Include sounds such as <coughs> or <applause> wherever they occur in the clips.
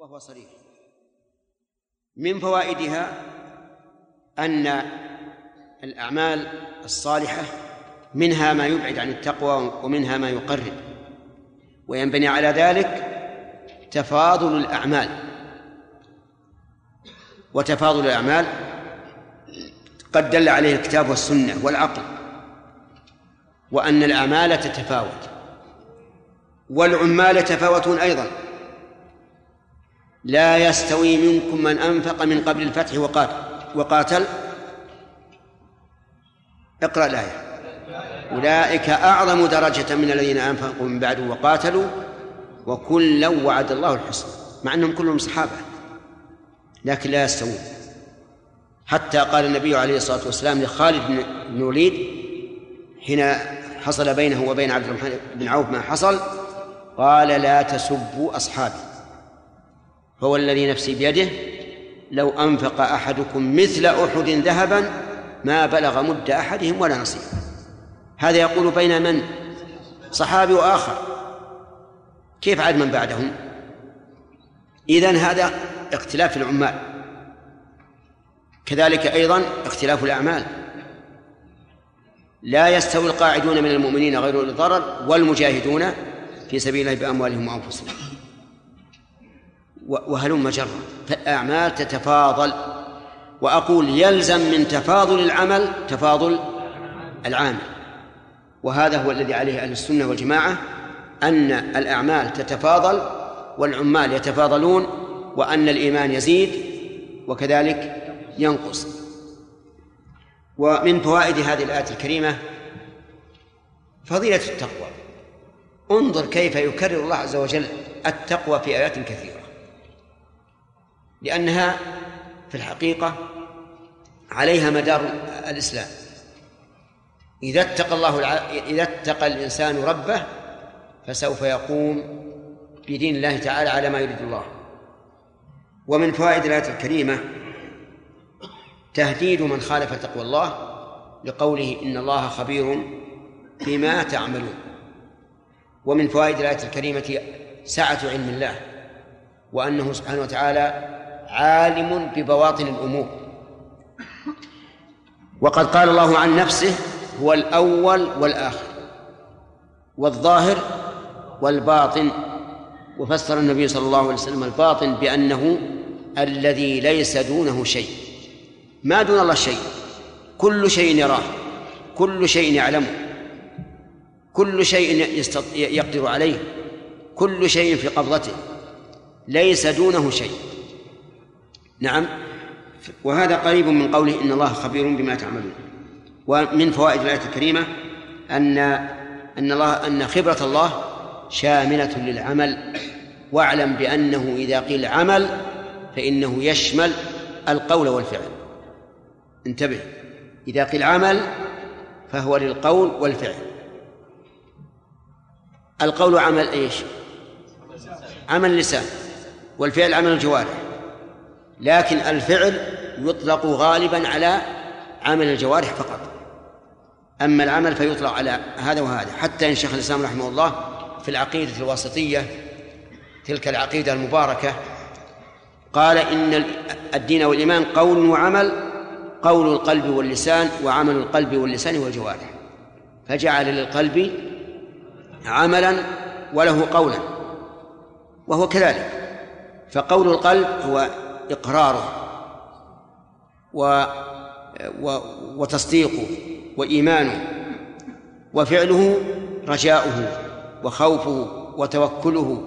وهو صريح. من فوائدها أن الأعمال الصالحة منها ما يبعد عن التقوى ومنها ما يقرب وينبني على ذلك تفاضل الأعمال. وتفاضل الأعمال قد دل عليه الكتاب والسنة والعقل وأن الأعمال تتفاوت والعمال يتفاوتون أيضا. لا يستوي منكم من أنفق من قبل الفتح وقاتل وقاتل. اقرأ الآية. أولئك أعظم درجة من الذين أنفقوا من بعد وقاتلوا وكلا وعد الله الحسنى مع أنهم كلهم صحابة لكن لا يستوون. حتى قال النبي عليه الصلاة والسلام لخالد بن الوليد حين حصل بينه وبين عبد الرحمن بن عوف ما حصل قال لا تسبوا أصحابي. هو الذي نفسي بيده. لو أنفق أحدكم مثل أحد ذهبا ما بلغ مد أحدهم ولا نصيب. هذا يقول بين من؟ صحابي وآخر. كيف عاد من بعدهم؟ إذن هذا اختلاف العمال. كذلك أيضا اختلاف الأعمال. لا يستوي القاعدون من المؤمنين غير الضرر والمجاهدون في سبيل الله بأموالهم وأنفسهم. وهلم جرا. فالأعمال تتفاضل. وأقول يلزم من تفاضل العمل تفاضل العامل. وهذا هو الذي عليه أهل السنة والجماعة أن الأعمال تتفاضل والعمال يتفاضلون وأن الإيمان يزيد وكذلك ينقص. ومن فوائد هذه الآية الكريمة فضيلة التقوى. انظر كيف يكرر الله عز وجل التقوى في آيات كثيرة. لأنها في الحقيقة عليها مدار الإسلام إذا اتقى الله. إذا اتقى الإنسان ربه فسوف يقوم بدين الله تعالى على ما يريد الله ومن فوائد الآية الكريمة تهديد من خالف تقوى الله لقوله إن الله خبير بما تعملون ومن فوائد الآية الكريمة سعة علم الله وأنه سبحانه وتعالى عالم ببواطن الأمور. وقد قال الله عن نفسه هو الأول والآخر والظاهر والباطن. وفسر النبي صلى الله عليه وسلم الباطن بأنه الذي ليس دونه شيء. ما دون الله شيء. كل شيء يراه كل شيء يعلمه كل شيء يقدر عليه كل شيء في قبضته. ليس دونه شيء. نعم. وهذا قريب من قوله إن الله خبير بما تعملون. ومن فوائد الآية الكريمة أن أن الله أن خبرة الله شاملة للعمل. واعلم بأنه إذا قيل عمل فإنه يشمل القول والفعل. انتبه. إذا قيل عمل فهو للقول والفعل. القول عمل إيش؟ عمل اللسان والفعل عمل الجوارح. لكن الفعل يطلق غالبا على عمل الجوارح فقط. أما العمل فيطلق على هذا وهذا. حتى إن شيخ الإسلام رحمه الله في العقيدة الواسطية تلك العقيدة المباركة قال إن الدين والإيمان قول وعمل قول القلب واللسان وعمل القلب واللسان والجوارح. فجعل للقلب عملا وله قولا وهو كذلك. فقول القلب هو إقراره و وتصديقه وإيمانه وفعله رجاؤه وخوفه وتوكله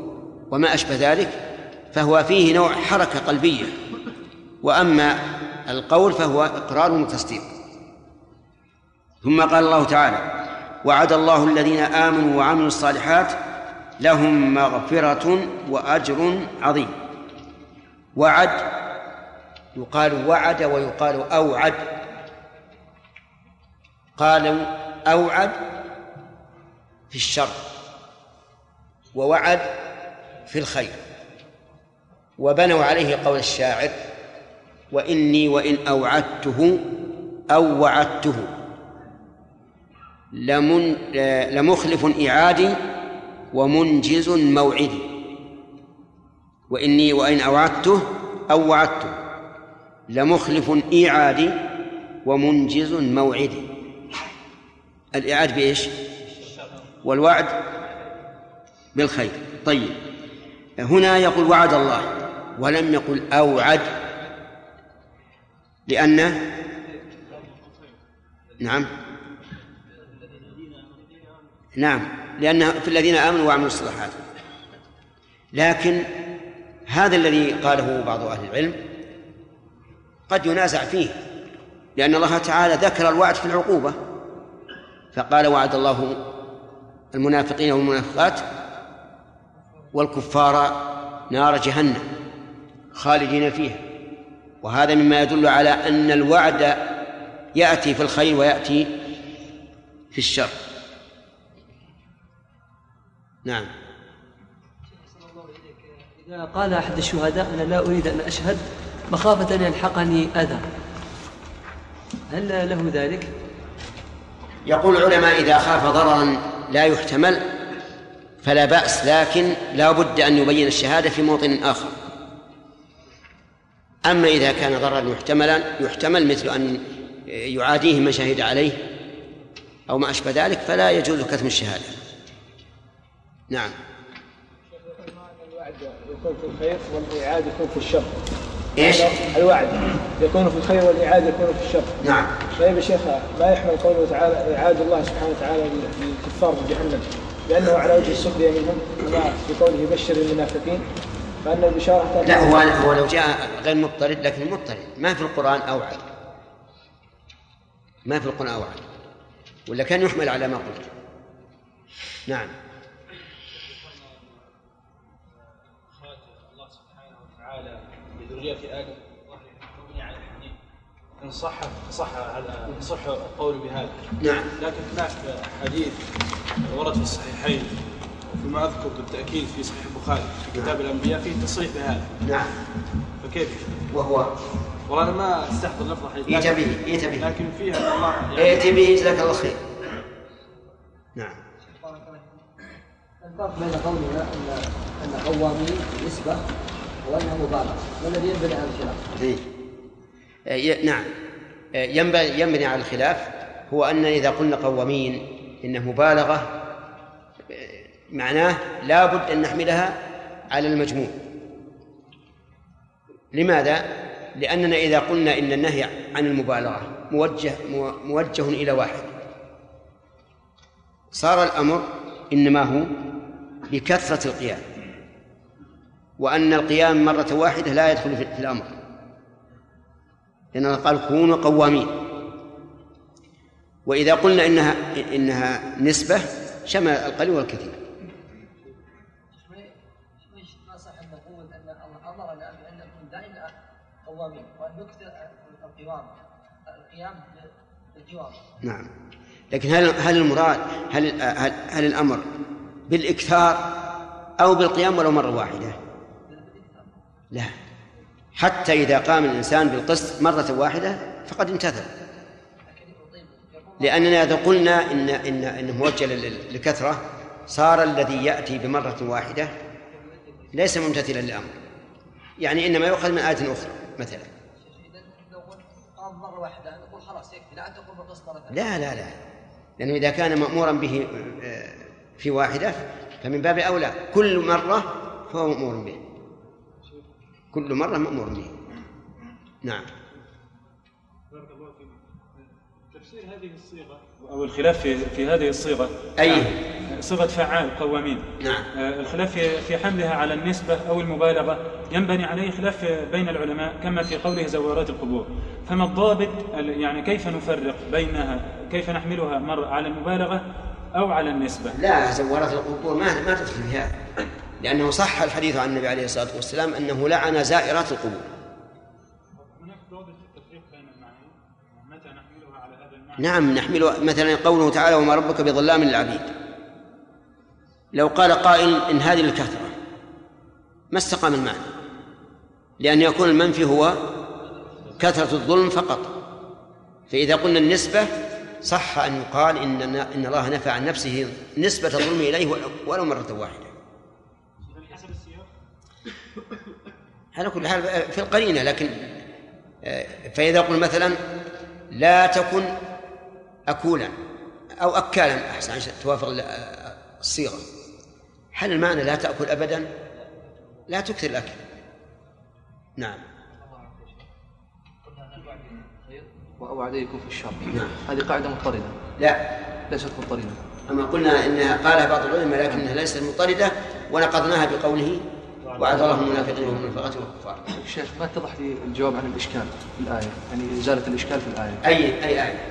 وما أشبه ذلك فهو فيه نوع حركة قلبية وأما القول فهو إقرار وتصديق. ثم قال الله تعالى وعد الله الذين آمنوا وعملوا الصالحات لهم مغفرة وأجر عظيم. وعد يقال وعد ويقال أوعد. قالوا أوعد في الشر ووعد في الخير. وبنوا عليه قول الشاعر وإني وإن أوعدته أو وعدته لمن لمخلف إعادي ومنجز موعدي. وإني وإن أوعدته أو وعدته. لمخلف إيعادي ومنجز موعدي الإعاد بإيش؟ والوعد بالخير. طيب. هنا يقول وعد الله ولم يقل أوعد. لأن؟ نعم. نعم. لأن في الذين آمنوا وعملوا الصالحات. لكن هذا الذي قاله بعض أهل العلم قد ينازع فيه لأن الله تعالى ذكر الوعد في العقوبة. فقال وعد الله المنافقين والمنافقات والكفار نار جهنم خالدين فيها. وهذا مما يدل على أن الوعد يأتي في الخير ويأتي في الشر. نعم. إذا قال أحد الشهداء أنا لا أريد أن أشهد مخافة أن يلحقني أذى. هل له ذلك؟ يقول العلماء إذا خاف ضررا لا يحتمل فلا بأس لكن لا بد أن يبين الشهادة في موطن آخر. أما إذا كان ضررا محتملا يحتمل مثل أن يعاديه من شهد عليه أو ما أشبه ذلك فلا يجوز كتم الشهادة. نعم. الوعد يكون في الخير والإعادة يكون في الشر؟ إيش؟ الوعد. يكون في الخير والإعادة يكون في الشر. نعم. طيب يا شيخ ما يحمل قوله تعالى إعادة الله سبحانه وتعالى للكفار في جهنم. لأنه على وجه السخرية منهم كما في قوله يبشر المنافقين فأن البشارة لا هو هو لو جاء غير مضطرد لكن مضطرد ما في القرآن أوعد ما في القرآن أوعد ولا كان يحمل على ما قلت. نعم. لذرية آدم مبني على الحديث إن صح صح هذا يصح القول بهذا. نعم. لكن هناك حديث ورد في الصحيحين وفيما أذكر بالتأكيد في صحيح البخاري في كتاب الأنبياء فيه تصريح بهذا. نعم. فكيف؟ وهو؟ والله أنا ما استحضر لفظ الحديث ائت لكن- به ائت به لكن فيها أن الله يعني ائت به جزاك الله خير. نعم. الفرق بين قولنا ان إن قوامين نسبه والذي ينبني على الخلاف؟ إيه. آه، نعم. آه، ينبني على الخلاف هو أن إذا قلنا قوامين إنه مبالغة آه، معناه لا بد أن نحملها على المجموع. لماذا؟ لأننا إذا قلنا إن النهي عن المبالغة موجه مو- موجه إلى واحد. صار الأمر إنما هو بكثرة القيام. وأن القيام مرة واحدة لا يدخل في الأمر. لأنه قال كونوا قوامين. وإذا قلنا إنها إنها نسبة شمل القليل والكثير. نعم. لكن هل هل المراد هل هل, هل الأمر بالإكثار أو بالقيام ولو مرة واحدة؟ لا. حتى إذا قام الإنسان بالقسط مرة واحدة فقد امتثل لأننا إذا قلنا إن إن إنه موجه للكثرة صار الذي يأتي بمرة واحدة ليس ممتثلا للأمر. يعني إنما يؤخذ من آية أخرى مثلا. مره واحدة نقول خلاص يكفي لا ان تقول بالقسط لا لا لا. لأنه إذا كان مأمورا به آه، في واحدة فمن باب أولى. كل مرة فهو مأمور به. كل مرة مأمور به نعم. بارك الله فيك. تفسير هذه الصيغة. أو الخلاف في, في هذه الصيغة. أي. صيغة فعال قوامين. نعم. آه، الخلاف في- في حملها على النسبة أو المبالغة ينبني عليه خلاف بين العلماء كما في قوله زوارات القبور. فما الضابط ال- يعني كيف نفرق بينها؟ كيف نحملها؟ مر على المبالغة أو على النسبة؟ لا زوارات القبور ما ما تدخل في هذا. لأنه صح الحديث عن النبي عليه الصلاة والسلام أنه لعن زائرات القبور. نعم نحمل مثلا قوله تعالى وما ربك بظلام للعبيد. لو قال قائل إن هذه الكثرة ما استقام المعنى؟ لأن يكون المنفي هو كثرة الظلم فقط. فإذا قلنا النسبة صح أن يقال إن إن الله نفى عن نفسه نسبة الظلم إليه ولو مرة واحدة. على كل حال في القرينة لكن فإذا قل مثلا لا تكن أكولا أو أكالا أحسن عشان توافق الصيغة. هل المعنى لا تأكل أبدا؟ لا تكثر الأكل. نعم. وأوعديكم في الشر. نعم. هذه قاعدة مضطردة. لا. ليست مضطردة. أما قلنا إنها قالها بعض العلماء لكنها ليست مضطردة ونقضناها بقوله وعد الله المنافقين والمنافقات والكفار. الشيخ ما اتضح لي الجواب عن الإشكال في الآية؟ يعني إزالة الإشكال في الآية. أي أي آية؟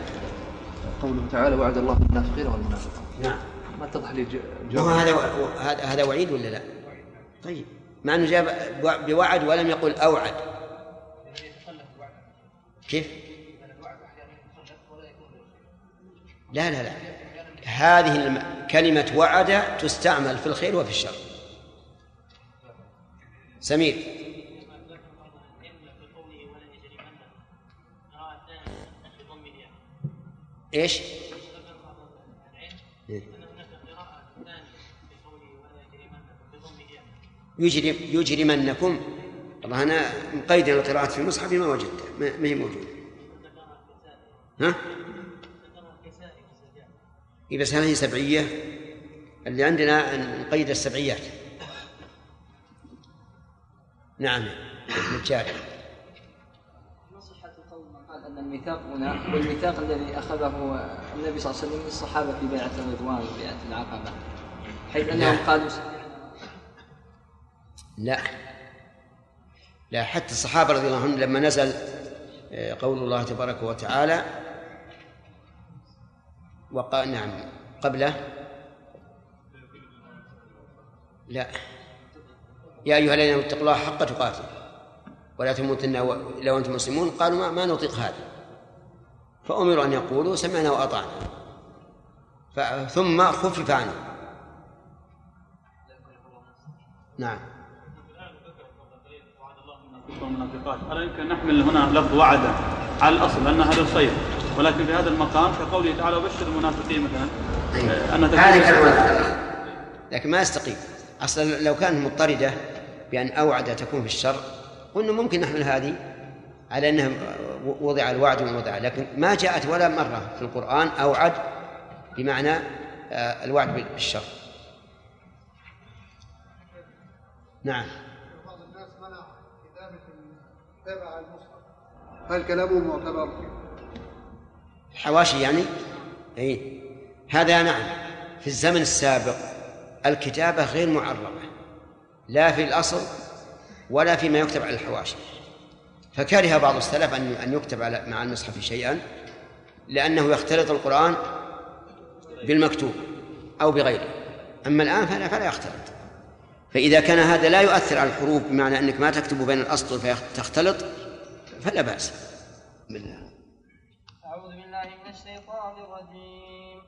قوله تعالى وعد الله المنافقين والمنافقات. نعم. ما اتضح لي الجواب؟ هذا هذا هذا وعيد ولا لا؟ طيب. مع أنه جاب بوعد ولم يقل أوعد. كيف؟ لا لا لا. هذه. كلمة وعد تستعمل في الخير وفي الشر. سمير. إيش؟ يجرم يجرمنكم. والله أنا مقيد القراءات في المصحف ما وجدتها ما هي موجودة. ها؟ إيه بس هذه سبعية. اللي عندنا نقيد السبعيات. نعم. صحة قول من قال أن الميثاق هنا هو الميثاق الذي أخذه النبي صلى الله عليه وسلم من الصحابة في بيعة الرضوان وبيعة العقبة حيث أنهم لا. قالوا لا. لا حتى الصحابة رضي الله عنهم لما نزل آه، قول الله تبارك وتعالى وقال نعم قبله. لا. يا أيها الذين اتقوا الله حق تقاته. ولا تموتن إلا وأنتم مسلمون. قالوا ما, ما نطيق هذا. فأمروا أن يقولوا سمعنا وأطعنا. ثم خفف عنهم نعم. ألا يمكن نحمل هنا لفظ وعد على الأصل أن هذا الخير ولكن في هذا المقام كقوله تعالى وبشر المنافقين مثلا آه، أن كلمة لكن ما يستقيم أصلا لو كانت مضطردة بأن أوعد تكون في الشر قلنا ممكن نحمل هذه على أنها وضع الوعد ووضع لكن ما جاءت ولا مرة في القرآن أوعد بمعنى آه، الوعد بالشر. نعم. بعض الناس منع كتابة الكتابة على المصحف. هل كلامه معتبر؟ حواشي يعني؟ اي هذا نعم. في الزمن السابق الكتابة غير معربة لا في الأصل ولا فيما يكتب على الحواشي. فكره بعض السلف أن أن يكتب على مع المصحف شيئا لأنه يختلط القرآن بالمكتوب أو بغيره. أما الآن فلا فلا يختلط. فإذا كان هذا لا يؤثر على الحروف بمعنى أنك ما تكتب بين الأسطر فتختلط فلا بأس بسم الله أعوذ بالله من الشيطان الرجيم.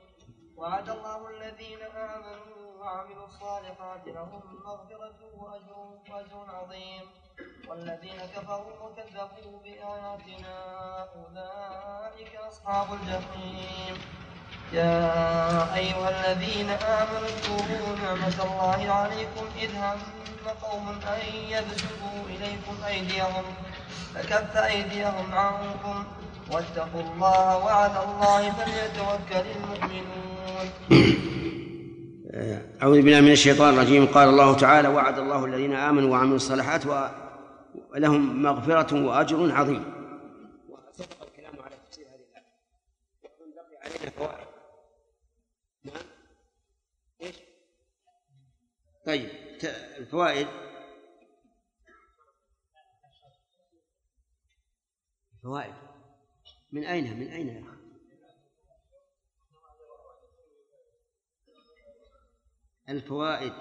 وعد الله وعملوا الصالحات لهم مغفرة وأجر وأجر عظيم. والذين كفروا وكذبوا بآياتنا أولئك أصحاب الجحيم. يا أيها الذين آمنوا اذكروا نعمة الله عليكم إذ هم قوم أن يبسطوا إليكم أيديهم فكف أيديهم عنكم. واتقوا الله وعلى الله فليتوكل المؤمنون. <coughs> أعوذ بالله من الشيطان الرجيم قال الله تعالى وعد الله الذين آمنوا وعملوا الصالحات ولهم مغفرة وأجر عظيم وسبق الكلام على تفسير هذه الآية وأظن بقي علينا فوائد نعم إيش؟ طيب الفوائد الفوائد من أين من أين يا أخي؟ الفوائد.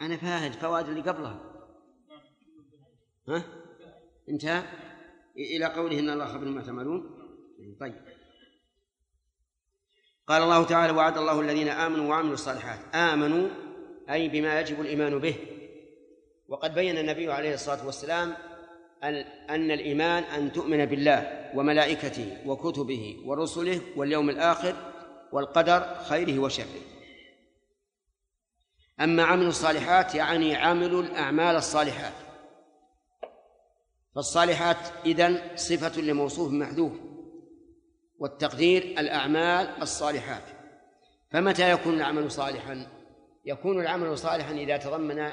أنا فاهد فوائد اللي قبلها. ها؟ انتهى إلى قوله إن الله خبر ما تعملون. طيب. قال الله تعالى وعد الله الذين آمنوا وعملوا الصالحات. آمنوا أي بما يجب الإيمان به. وقد بين النبي عليه الصلاة والسلام أن الإيمان أن تؤمن بالله وملائكته وكتبه ورسله واليوم الآخر والقدر خيره وشره. أما عمل الصالحات يعني عمل الأعمال الصالحات. فالصالحات إذن صفة لموصوف محذوف والتقدير الأعمال الصالحات. فمتى يكون العمل صالحا؟ يكون العمل صالحا إذا تضمن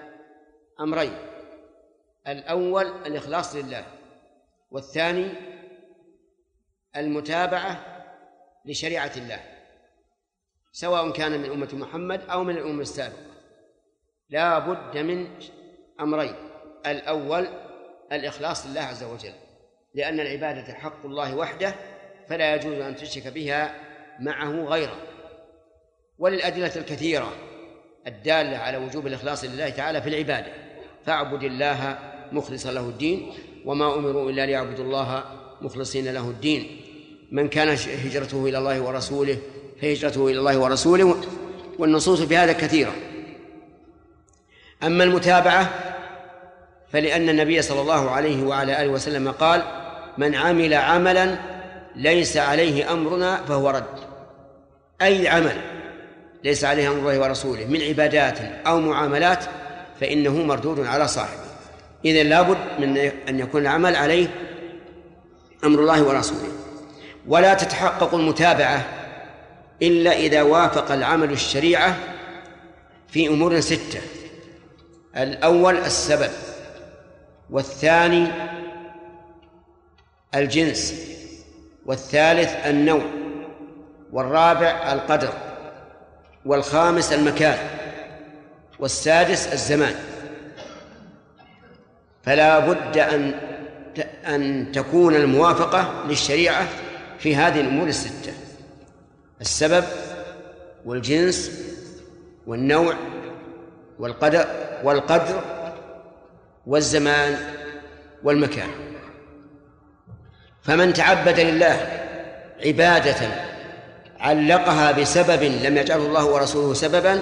أمرين الأول الإخلاص لله والثاني المتابعة لشريعة الله. سواء كان من أمة محمد أو من الأمة السابقة. لا بد من أمرين. الأول الإخلاص لله عز وجل لأن العبادة حق الله وحده فلا يجوز أن تشرك بها معه غيره. وللأدلة الكثيرة الدالة على وجوب الإخلاص لله تعالى في العبادة. فاعبد الله مخلصا له الدين وما أمروا إلا ليعبدوا الله مخلصين له الدين. من كان هجرته إلى الله ورسوله فهجرته إلى الله ورسوله والنصوص في هذا كثيرة. أما المتابعة فلأن النبي صلى الله عليه وعلى آله وسلم قال من عمل عملا ليس عليه أمرنا فهو رد. أي عمل ليس عليه أمر الله ورسوله من عبادات أو معاملات فإنه مردود على صاحبه. إذا لابد من أن يكون العمل عليه أمر الله ورسوله. ولا تتحقق المتابعة إلا إذا وافق العمل الشريعة في أمور ستة. الأول السبب والثاني الجنس والثالث النوع والرابع القدر والخامس المكان والسادس الزمان. فلا بد أن أن تكون الموافقة للشريعة في هذه الأمور الستة. السبب والجنس والنوع والقدر والقدر والزمان والمكان. فمن تعبد لله عبادة علقها بسبب لم يجعله الله ورسوله سببا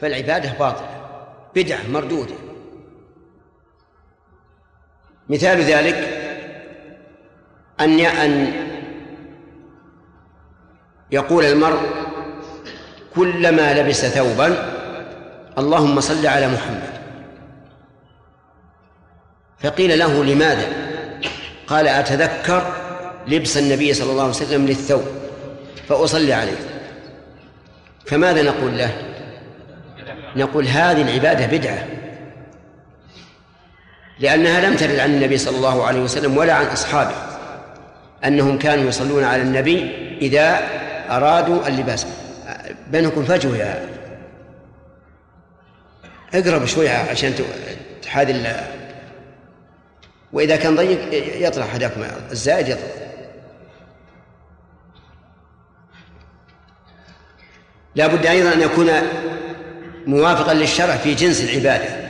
فالعبادة باطلة بدعة مردودة. مثال ذلك أن أن يقول المرء كلما لبس ثوبا اللهم صل على محمد. فقيل له لماذا؟ قال أتذكر لبس النبي صلى الله عليه وسلم للثوب فأصلي عليه. فماذا نقول له؟ نقول هذه العبادة بدعة لأنها لم ترد عن النبي صلى الله عليه وسلم ولا عن أصحابه أنهم كانوا يصلون على النبي إذا أرادوا اللباس. بينكم فجوة يا اقرب شوية عشان تحاذي وإذا كان ضيق يطلع أحدكم الزائد يطلع لا بد أيضا أن يكون موافقا للشرع في جنس العبادة.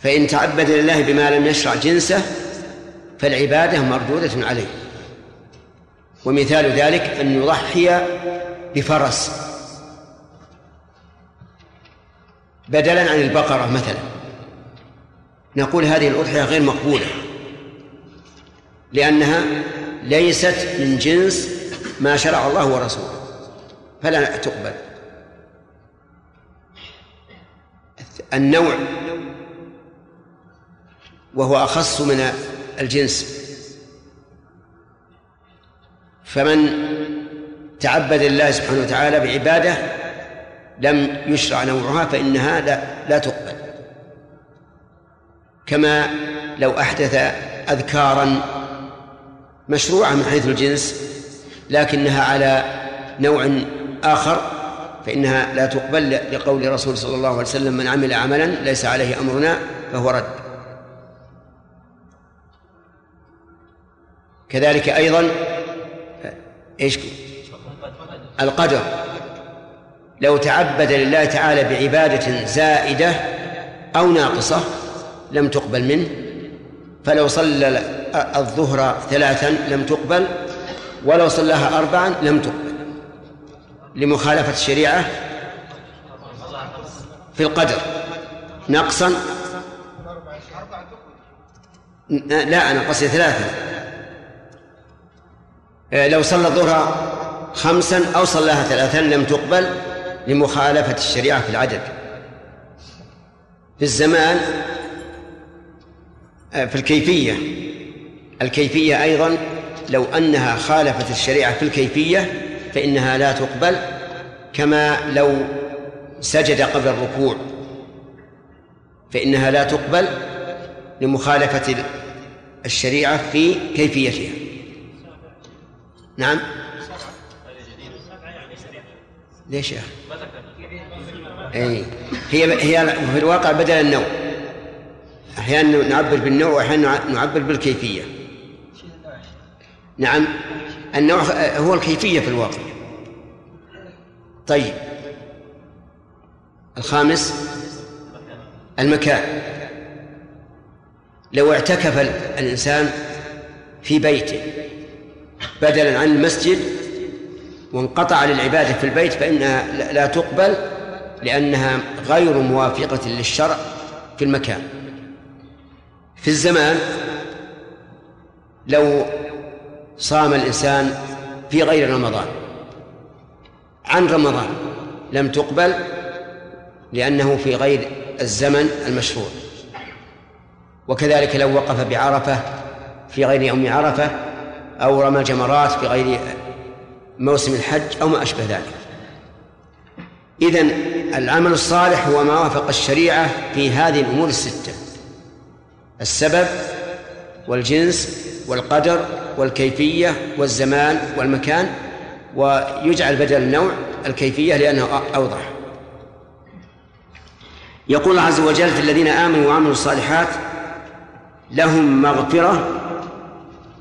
فإن تعبد لله بما لم يشرع جنسه فالعبادة مردودة عليه. ومثال ذلك أن يضحي بفرس بدلا عن البقرة مثلا. نقول هذه الأضحية غير مقبولة لأنها ليست من جنس ما شرع الله ورسوله فلا تقبل. النوع وهو أخص من الجنس. فمن تعبد الله سبحانه وتعالى بعبادة لم يشرع نوعها فإنها لا, لا تقبل. كما لو أحدث أذكارا مشروعة من حيث الجنس لكنها على نوع آخر فإنها لا تقبل لقول الرسول صلى الله عليه وسلم من عمل عملا ليس عليه أمرنا فهو رد. كذلك أيضا إيش؟ القدر. لو تعبد لله تعالى بعبادة زائدة أو ناقصة لم تقبل منه فلو صلى الظهر ثلاثا لم تقبل ولو صلاها أربعا لم تقبل. لمخالفة الشريعة في القدر. نقصا لا أنا قصدي ثلاثة لو صلى الظهر خمسا أو صلاها ثلاثا لم تقبل لمخالفة الشريعة في العدد. في الزمان آه، في الكيفية. الكيفية أيضا لو أنها خالفت الشريعة في الكيفية فإنها لا تقبل كما لو سجد قبل الركوع فإنها لا تقبل لمخالفة الشريعة في كيفيتها. نعم. ليش يا؟ أي هي هي في الواقع بدل النوع. أحيانا نعبر بالنوع وأحيانا نعبر بالكيفية. نعم. النوع هو الكيفية في الواقع. طيب. الخامس. المكان. لو اعتكف الإنسان في بيته بدلا عن المسجد وانقطع للعبادة في البيت فإنها لا تقبل لأنها غير موافقة للشرع في المكان. في الزمان لو صام الإنسان في غير رمضان عن رمضان لم تقبل لأنه في غير الزمن المشروع. وكذلك لو وقف بعرفة في غير يوم عرفة أو رمى جمرات في غير موسم الحج أو ما أشبه ذلك. إذن العمل الصالح هو ما وافق الشريعة في هذه الأمور الستة. السبب والجنس والقدر والكيفية والزمان والمكان ويجعل بدل النوع الكيفية لأنه أوضح. يقول الله عز وجل في الذين آمنوا وعملوا الصالحات لهم مغفرة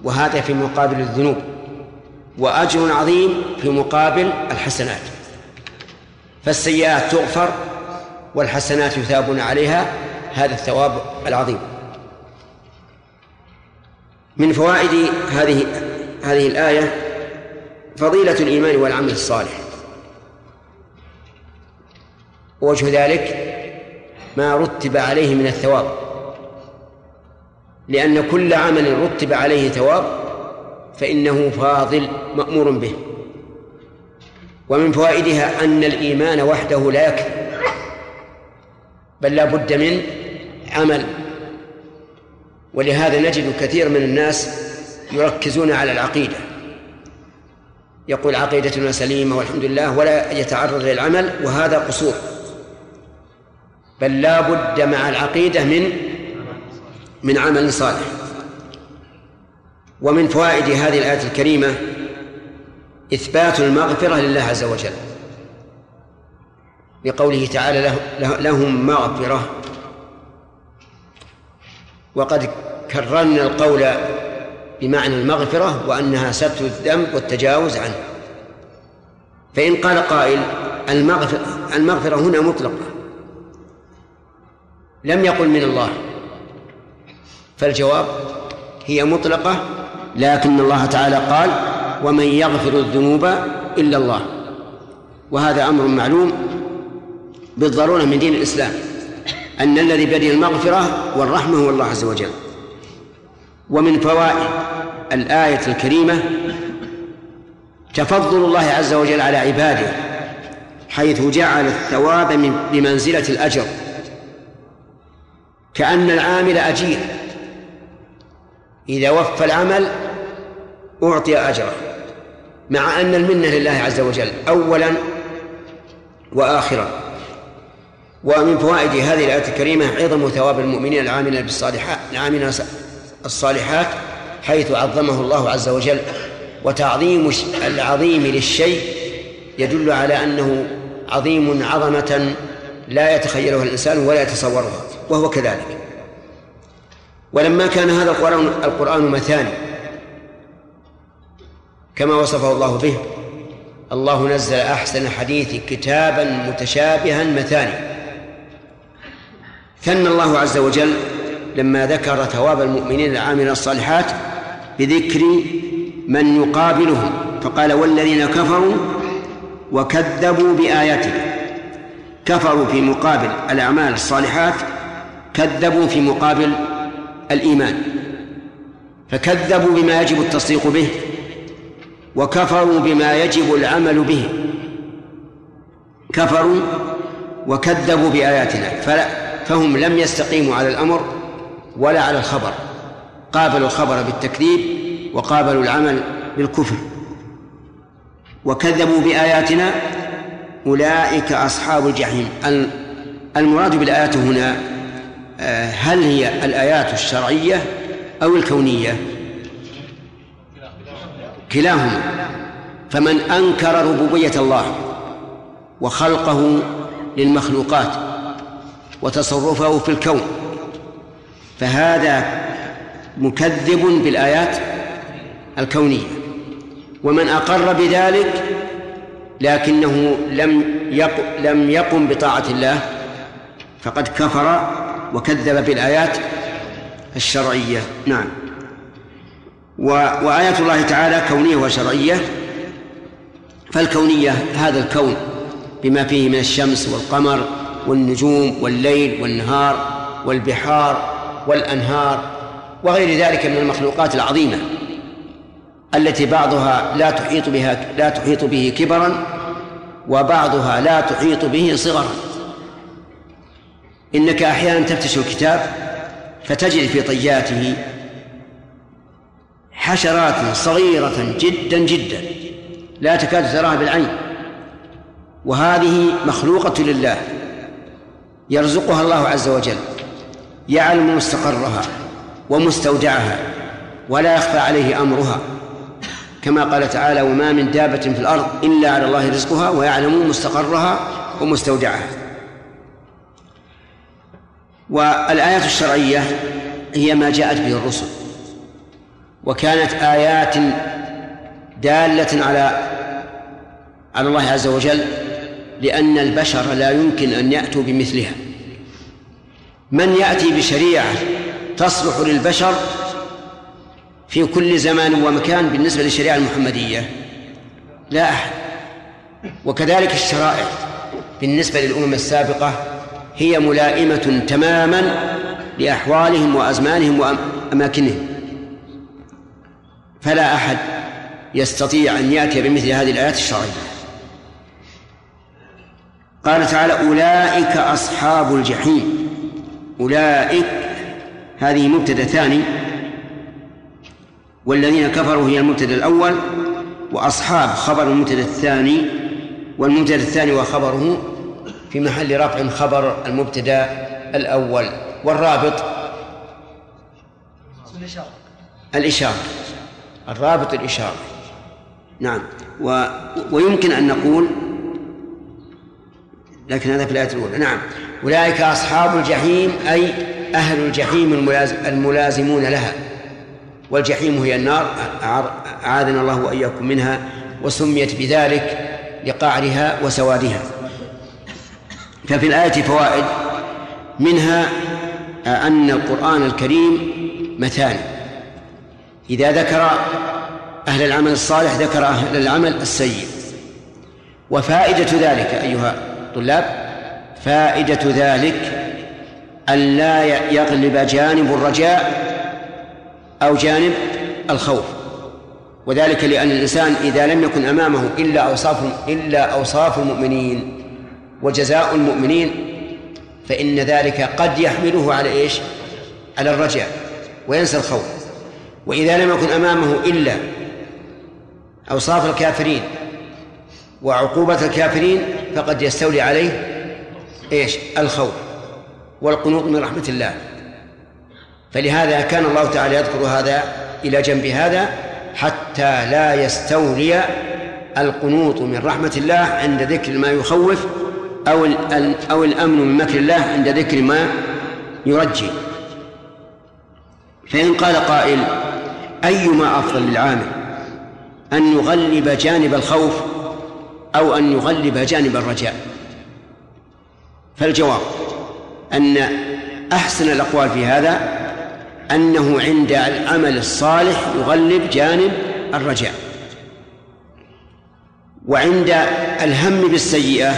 وهذا في مقابل الذنوب وأجر عظيم في مقابل الحسنات. فالسيئات تغفر والحسنات يثابون عليها هذا الثواب العظيم. من فوائد هذه هذه الآية فضيلة الإيمان والعمل الصالح. وجه ذلك ما رتب عليه من الثواب. لأن كل عمل رتب عليه ثواب فإنه فاضل مأمور به. ومن فوائدها أن الإيمان وحده لا يكفي بل لا بد من عمل. ولهذا نجد كثير من الناس يركزون على العقيدة. يقول عقيدتنا سليمة والحمد لله ولا يتعرض للعمل وهذا قصور. بل لا بد مع العقيدة من من عمل صالح. ومن فوائد هذه الآية الكريمة إثبات المغفرة لله عز وجل. بقوله تعالى لهم مغفرة. وقد كررنا القول بمعنى المغفرة وأنها ستر الذنب والتجاوز عنه. فإن قال قائل المغفرة, المغفرة هنا مطلقة. لم يقل من الله. فالجواب هي مطلقة لكن الله تعالى قال ومن يغفر الذنوب إلا الله. وهذا أمر معلوم بالضرورة من دين الإسلام أن الذي بيده المغفرة والرحمة هو الله عز وجل. ومن فوائد الآية الكريمة تفضل الله عز وجل على عباده حيث جعل الثواب بمنزلة الأجر كأن العامل أجير. إذا وفى العمل أعطي أجره مع أن المنة لله عز وجل أولا وآخرا. ومن فوائد هذه الآية الكريمة عظم ثواب المؤمنين العاملين بالصالحات العاملين الصالحات حيث عظمه الله عز وجل. وتعظيم العظيم للشيء يدل على أنه عظيم عظمة لا يتخيلها الإنسان ولا يتصورها وهو كذلك. ولما كان هذا القرآن القرآن مثاني كما وصفه الله به الله نزل أحسن حديث كتابا متشابها مثاني. ثنى الله عز وجل لما ذكر ثواب المؤمنين العاملين الصالحات بذكر من يقابلهم فقال والذين كفروا وكذبوا بآياتنا كفروا في مقابل الأعمال الصالحات كذبوا في مقابل الإيمان. فكذبوا بما يجب التصديق به وكفروا بما يجب العمل به. كفروا وكذبوا بآياتنا فلا فهم لم يستقيموا على الأمر ولا على الخبر. قابلوا الخبر بالتكذيب وقابلوا العمل بالكفر. وكذبوا بآياتنا أولئك أصحاب الجحيم. المراد بالآيات هنا هل هي الآيات الشرعية أو الكونية؟ كلاهما. فمن أنكر ربوبية الله وخلقه للمخلوقات وتصرفه في الكون فهذا مكذب بالآيات الكونية. ومن أقر بذلك لكنه لم يقم لم يقم بطاعة الله فقد كفر وكذب بالآيات الشرعية. نعم. وآيات الله تعالى كونية وشرعية. فالكونية هذا الكون بما فيه من الشمس والقمر والنجوم والليل والنهار والبحار والأنهار وغير ذلك من المخلوقات العظيمة التي بعضها لا تحيط بها لا تحيط به كبرا وبعضها لا تحيط به صغرا. إنك أحيانا تفتش الكتاب فتجد في طياته حشرات صغيرة جدا جدا لا تكاد تراها بالعين. وهذه مخلوقة لله يرزقها الله عز وجل يعلم مستقرها ومستودعها ولا يخفى عليه أمرها. كما قال تعالى وما من دابة في الأرض إلا على الله رزقها ويعلم مستقرها ومستودعها. والآيات الشرعية هي ما جاءت به الرسل وكانت آيات دالة على على الله عز وجل لأن البشر لا يمكن أن يأتوا بمثلها. من يأتي بشريعة تصلح للبشر في كل زمان ومكان بالنسبة للشريعة المحمدية؟ لا أحد. وكذلك الشرائع بالنسبة للأمم السابقة هي ملائمة تماما لأحوالهم وأزمانهم وأماكنهم. فلا أحد يستطيع أن يأتي بمثل هذه الآيات الشرعية. قال تعالى أولئك أصحاب الجحيم. أولئك هذه مبتدأ ثاني. والذين كفروا هي المبتدأ الأول وأصحاب خبر المبتدأ الثاني. والمبتدأ الثاني وخبره في محل رفع خبر المبتدأ الأول والرابط الإشارة. الرابط الإشارة. نعم. و ويمكن أن نقول لكن هذا في الآية الأولى. نعم. أولئك أصحاب الجحيم أي أهل الجحيم الملازمون لها. والجحيم هي النار أعاذنا الله وإياكم منها وسميت بذلك لقعرها وسوادها. ففي الآية فوائد منها أن القرآن الكريم مثاني. إذا ذكر أهل العمل الصالح ذكر أهل العمل السيء. وفائدة ذلك أيها الطلاب فائدة ذلك أن لا يغلب جانب الرجاء أو جانب الخوف. وذلك لأن الإنسان إذا لم يكن أمامه إلا أوصاف إلا أوصاف المؤمنين. وجزاء المؤمنين فإن ذلك قد يحمله على إيش؟ على الرجاء وينسى الخوف وإذا لم يكن أمامه إلا أوصاف الكافرين وعقوبة الكافرين فقد يستولي عليه إيش؟ الخوف والقنوط من رحمة الله فلهذا كان الله تعالى يذكر هذا إلى جنب هذا حتى لا يستولي القنوط من رحمة الله عند ذكر ما يخوف أو أو الأمن من مكر الله عند ذكر ما يرجي. فإن قال قائل أيما أفضل للعامل أن يغلب جانب الخوف أو أن يغلب جانب الرجاء؟ فالجواب أن أحسن الأقوال في هذا أنه عند العمل الصالح يغلب جانب الرجاء. وعند الهم بالسيئة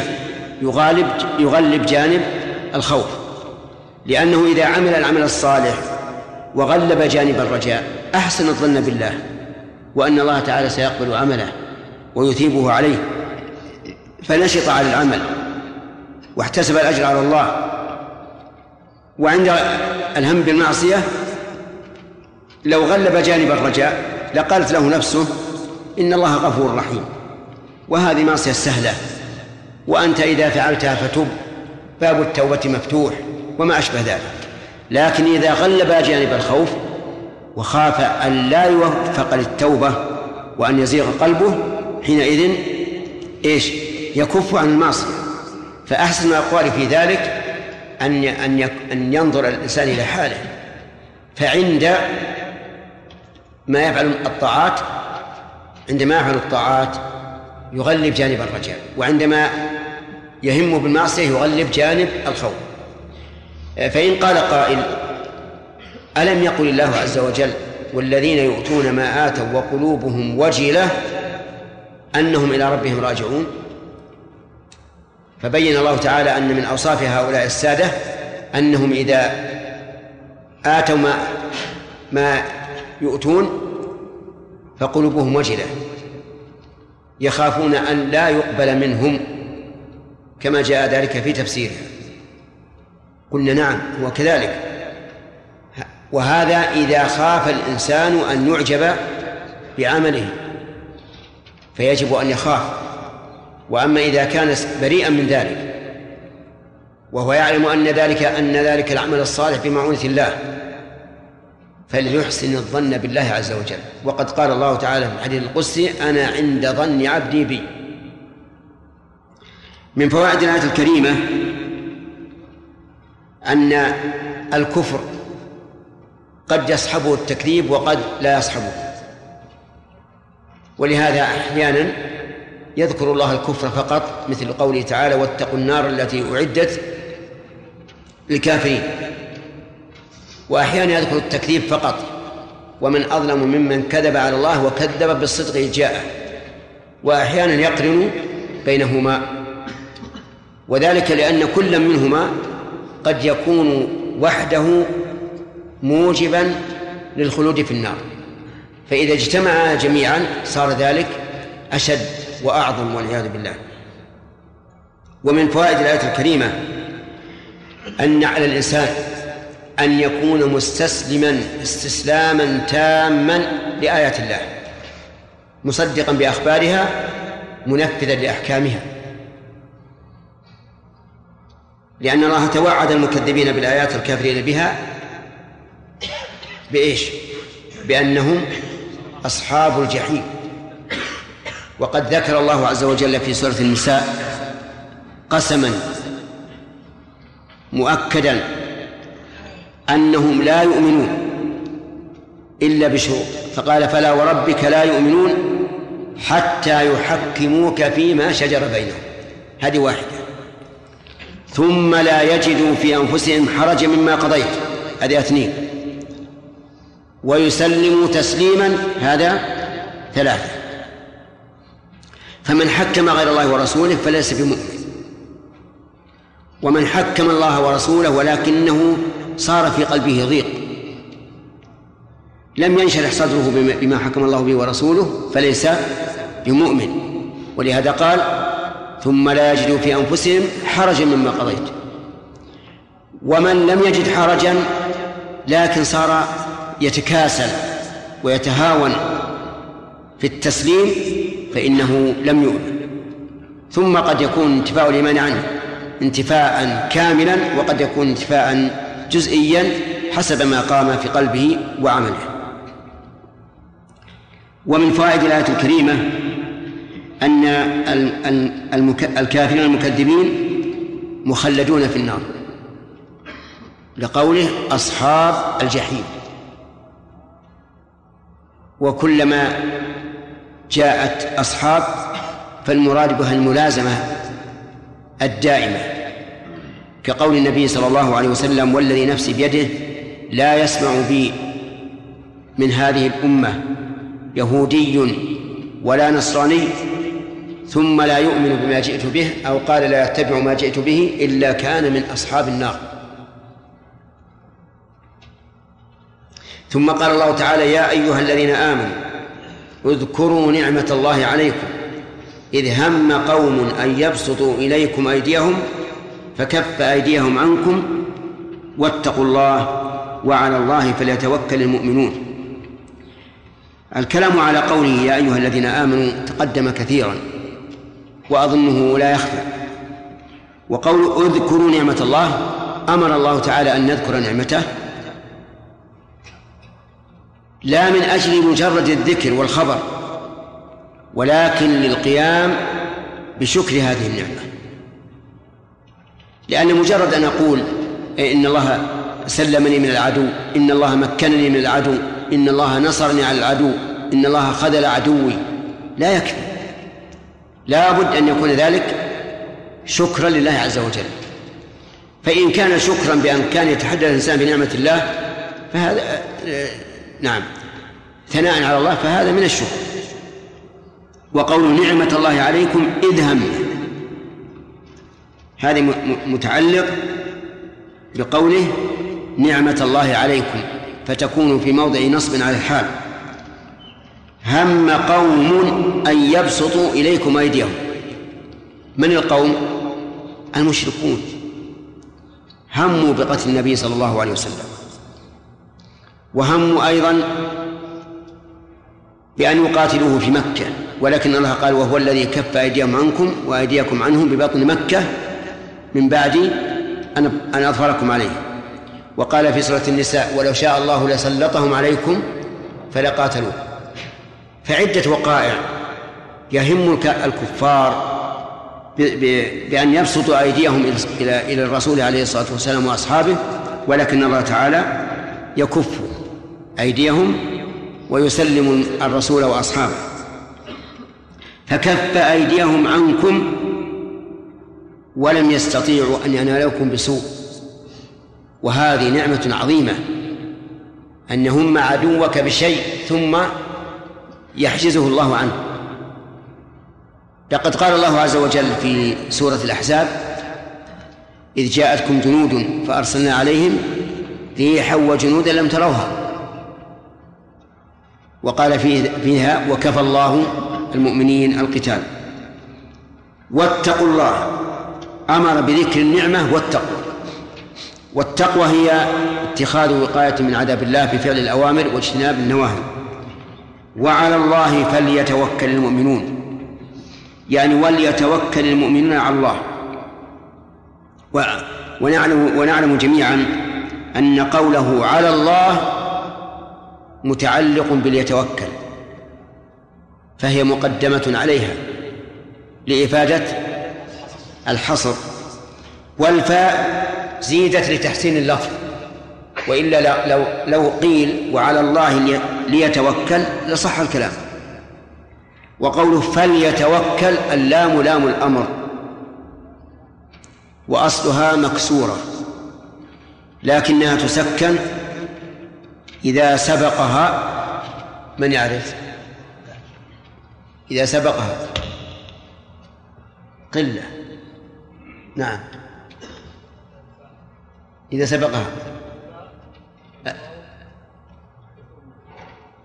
يغالب يغلب جانب الخوف لأنه إذا عمل العمل الصالح وغلب جانب الرجاء أحسن الظن بالله وأن الله تعالى سيقبل عمله ويثيبه عليه. فنشط على العمل واحتسب الأجر على الله. وعند الهم بالمعصية لو غلب جانب الرجاء لقالت له نفسه إن الله غفور رحيم وهذه معصية سهلة. وأنت إذا فعلتها فتب باب التوبة مفتوح وما أشبه ذلك. لكن إذا غلب جانب الخوف وخاف أن لا يوفق للتوبة وأن يزيغ قلبه. حينئذ إيش؟ يكف عن المعصية. فأحسن الأقوال في ذلك أن أن أن ينظر الإنسان إلى حاله. فعند ما يفعل الطاعات عندما يفعل الطاعات يغلب جانب الرجاء. وعندما يهم بالمعصية يغلب جانب الخوف. فإن قال قائل ألم يقل الله عز وجل والذين يؤتون ما آتوا وقلوبهم وجلة أنهم إلى ربهم راجعون؟ فبين الله تعالى أن من أوصاف هؤلاء السادة أنهم إذا آتوا ما ما يؤتون فقلوبهم وجلة. يخافون أن لا يقبل منهم كما جاء ذلك في تفسيرها قلنا نعم هو كذلك. وهذا إذا خاف الإنسان أن يعجب بعمله فيجب أن يخاف. وأما إذا كان بريئا من ذلك وهو يعلم أن ذلك أن ذلك العمل الصالح بمعونة الله فليحسن الظن بالله عز وجل. وقد قال الله تعالى في الحديث القدسي أنا عند ظن عبدي بي. من فوائد الآية الكريمة أن الكفر قد يصحبه التكذيب وقد لا يصحبه. ولهذا أحيانا يذكر الله الكفر فقط مثل قوله تعالى واتقوا النار التي أعدت للكافرين. وأحيانا يذكر التكذيب فقط ومن أظلم ممن كذب على الله وكذب بالصدق جاءه. وأحيانا يقرن بينهما وذلك لأن كل منهما قد يكون وحده موجبا للخلود في النار. فإذا اجتمعا جميعا صار ذلك أشد وأعظم والعياذ بالله. ومن فوائد الآية الكريمة أن على الإنسان أن يكون مستسلما استسلاما تاما لآيات الله مصدقا بأخبارها منفذا لأحكامها. لأن الله توعد المكذبين بالآيات الكافرين بها بإيش؟ بأنهم أصحاب الجحيم. وقد ذكر الله عز وجل في سورة النساء قسما مؤكدا أنهم لا يؤمنون إلا بشروط. فقال فلا وربك لا يؤمنون حتى يحكموك فيما شجر بينهم. هذه واحدة. ثم لا يجدوا في أنفسهم حرجا مما قضيت. هذه أثنين. ويسلموا تسليما هذا ثلاثة. فمن حكم غير الله ورسوله فليس بمؤمن. ومن حكم الله ورسوله ولكنه صار في قلبه ضيق. لم ينشرح صدره بما حكم الله به ورسوله فليس بمؤمن. ولهذا قال ثم لا يجدوا في أنفسهم حرجا مما قضيت. ومن لم يجد حرجا لكن صار يتكاسل ويتهاون في التسليم فإنه لم يؤمن. ثم قد يكون انتفاء الإيمان عنه انتفاء كاملا وقد يكون انتفاء جزئيا حسب ما قام في قلبه وعمله. ومن فوائد الآية الكريمة أن الكافرين المكذبين مخلدون في النار. لقوله أصحاب الجحيم. وكلما جاءت أصحاب فالمراد بها الملازمة الدائمة. كقول النبي صلى الله عليه وسلم والذي نفسي بيده لا يسمع بي من هذه الأمة يهودي ولا نصراني ثم لا يؤمن بما جئت به أو قال لا يتبع ما جئت به إلا كان من أصحاب النار. ثم قال الله تعالى يا أيها الذين آمنوا اذكروا نعمة الله عليكم. إذ هم قوم أن يبسطوا إليكم أيديهم فكف أيديهم عنكم واتقوا الله وعلى الله فليتوكل المؤمنون. الكلام على قوله يا أيها الذين آمنوا تقدم كثيرا. وأظنه لا يخفى. وقول اذكروا نعمة الله أمر الله تعالى أن نذكر نعمته. لا من أجل مجرد الذكر والخبر ولكن للقيام بشكر هذه النعمة. لأن مجرد أن أقول إن الله سلمني من العدو إن الله مكنني من العدو إن الله نصرني على العدو إن الله خذل عدوي لا يكفي. لا بد أن يكون ذلك شكرا لله عز وجل. فإن كان شكرا بأن كان يتحدث الإنسان بنعمة الله فهذا نعم ثناء على الله فهذا من الشكر. وقول نعمة الله عليكم إذ هم هذه متعلق بقوله نعمة الله عليكم فتكون في موضع نصب على الحال. هم قوم أن يبسطوا إليكم أيديهم. من القوم؟ المشركون. هموا بقتل النبي صلى الله عليه وسلم. وهموا أيضا بأن يقاتلوه في مكة. ولكن الله قال وهو الذي كف أيديهم عنكم وأيديكم عنهم ببطن مكة من بعد أن أظفركم عليه. وقال في سورة النساء ولو شاء الله لسلطهم عليكم فلقاتلوه. فعدة وقائع يهم الكفار بأن يبسطوا أيديهم إلى إلى الرسول عليه الصلاة والسلام وأصحابه ولكن الله تعالى يكف أيديهم ويسلم الرسول وأصحابه. فكف أيديهم عنكم ولم يستطيعوا أن ينالوكم بسوء. وهذه نعمة عظيمة أن يهم عدوك بشيء ثم يحجزه الله عنه. لقد قال الله عز وجل في سورة الأحزاب إذ جاءتكم جنود فأرسلنا عليهم ريحا وجنودا لم تروها. وقال فيها وكفى الله المؤمنين القتال. واتقوا الله. أمر بذكر النعمة والتقوى والتقوى هي اتخاذ وقاية من عذاب الله بفعل الأوامر واجتناب النواهي. وعلى الله فليتوكل المؤمنون. يعني وليتوكل المؤمنون على الله. ونعلم ونعلم جميعا أن قوله على الله متعلق باليتوكل. فهي مقدمة عليها لإفادة الحصر والفاء زيدت لتحسين اللفظ. وإلا لو لو قيل وعلى الله ليتوكل لصح الكلام. وقوله فليتوكل اللام لام الأمر. وأصلها مكسورة لكنها تسكن إذا سبقها. من يعرف؟ إذا سبقها. قلة. نعم. إذا سبقها.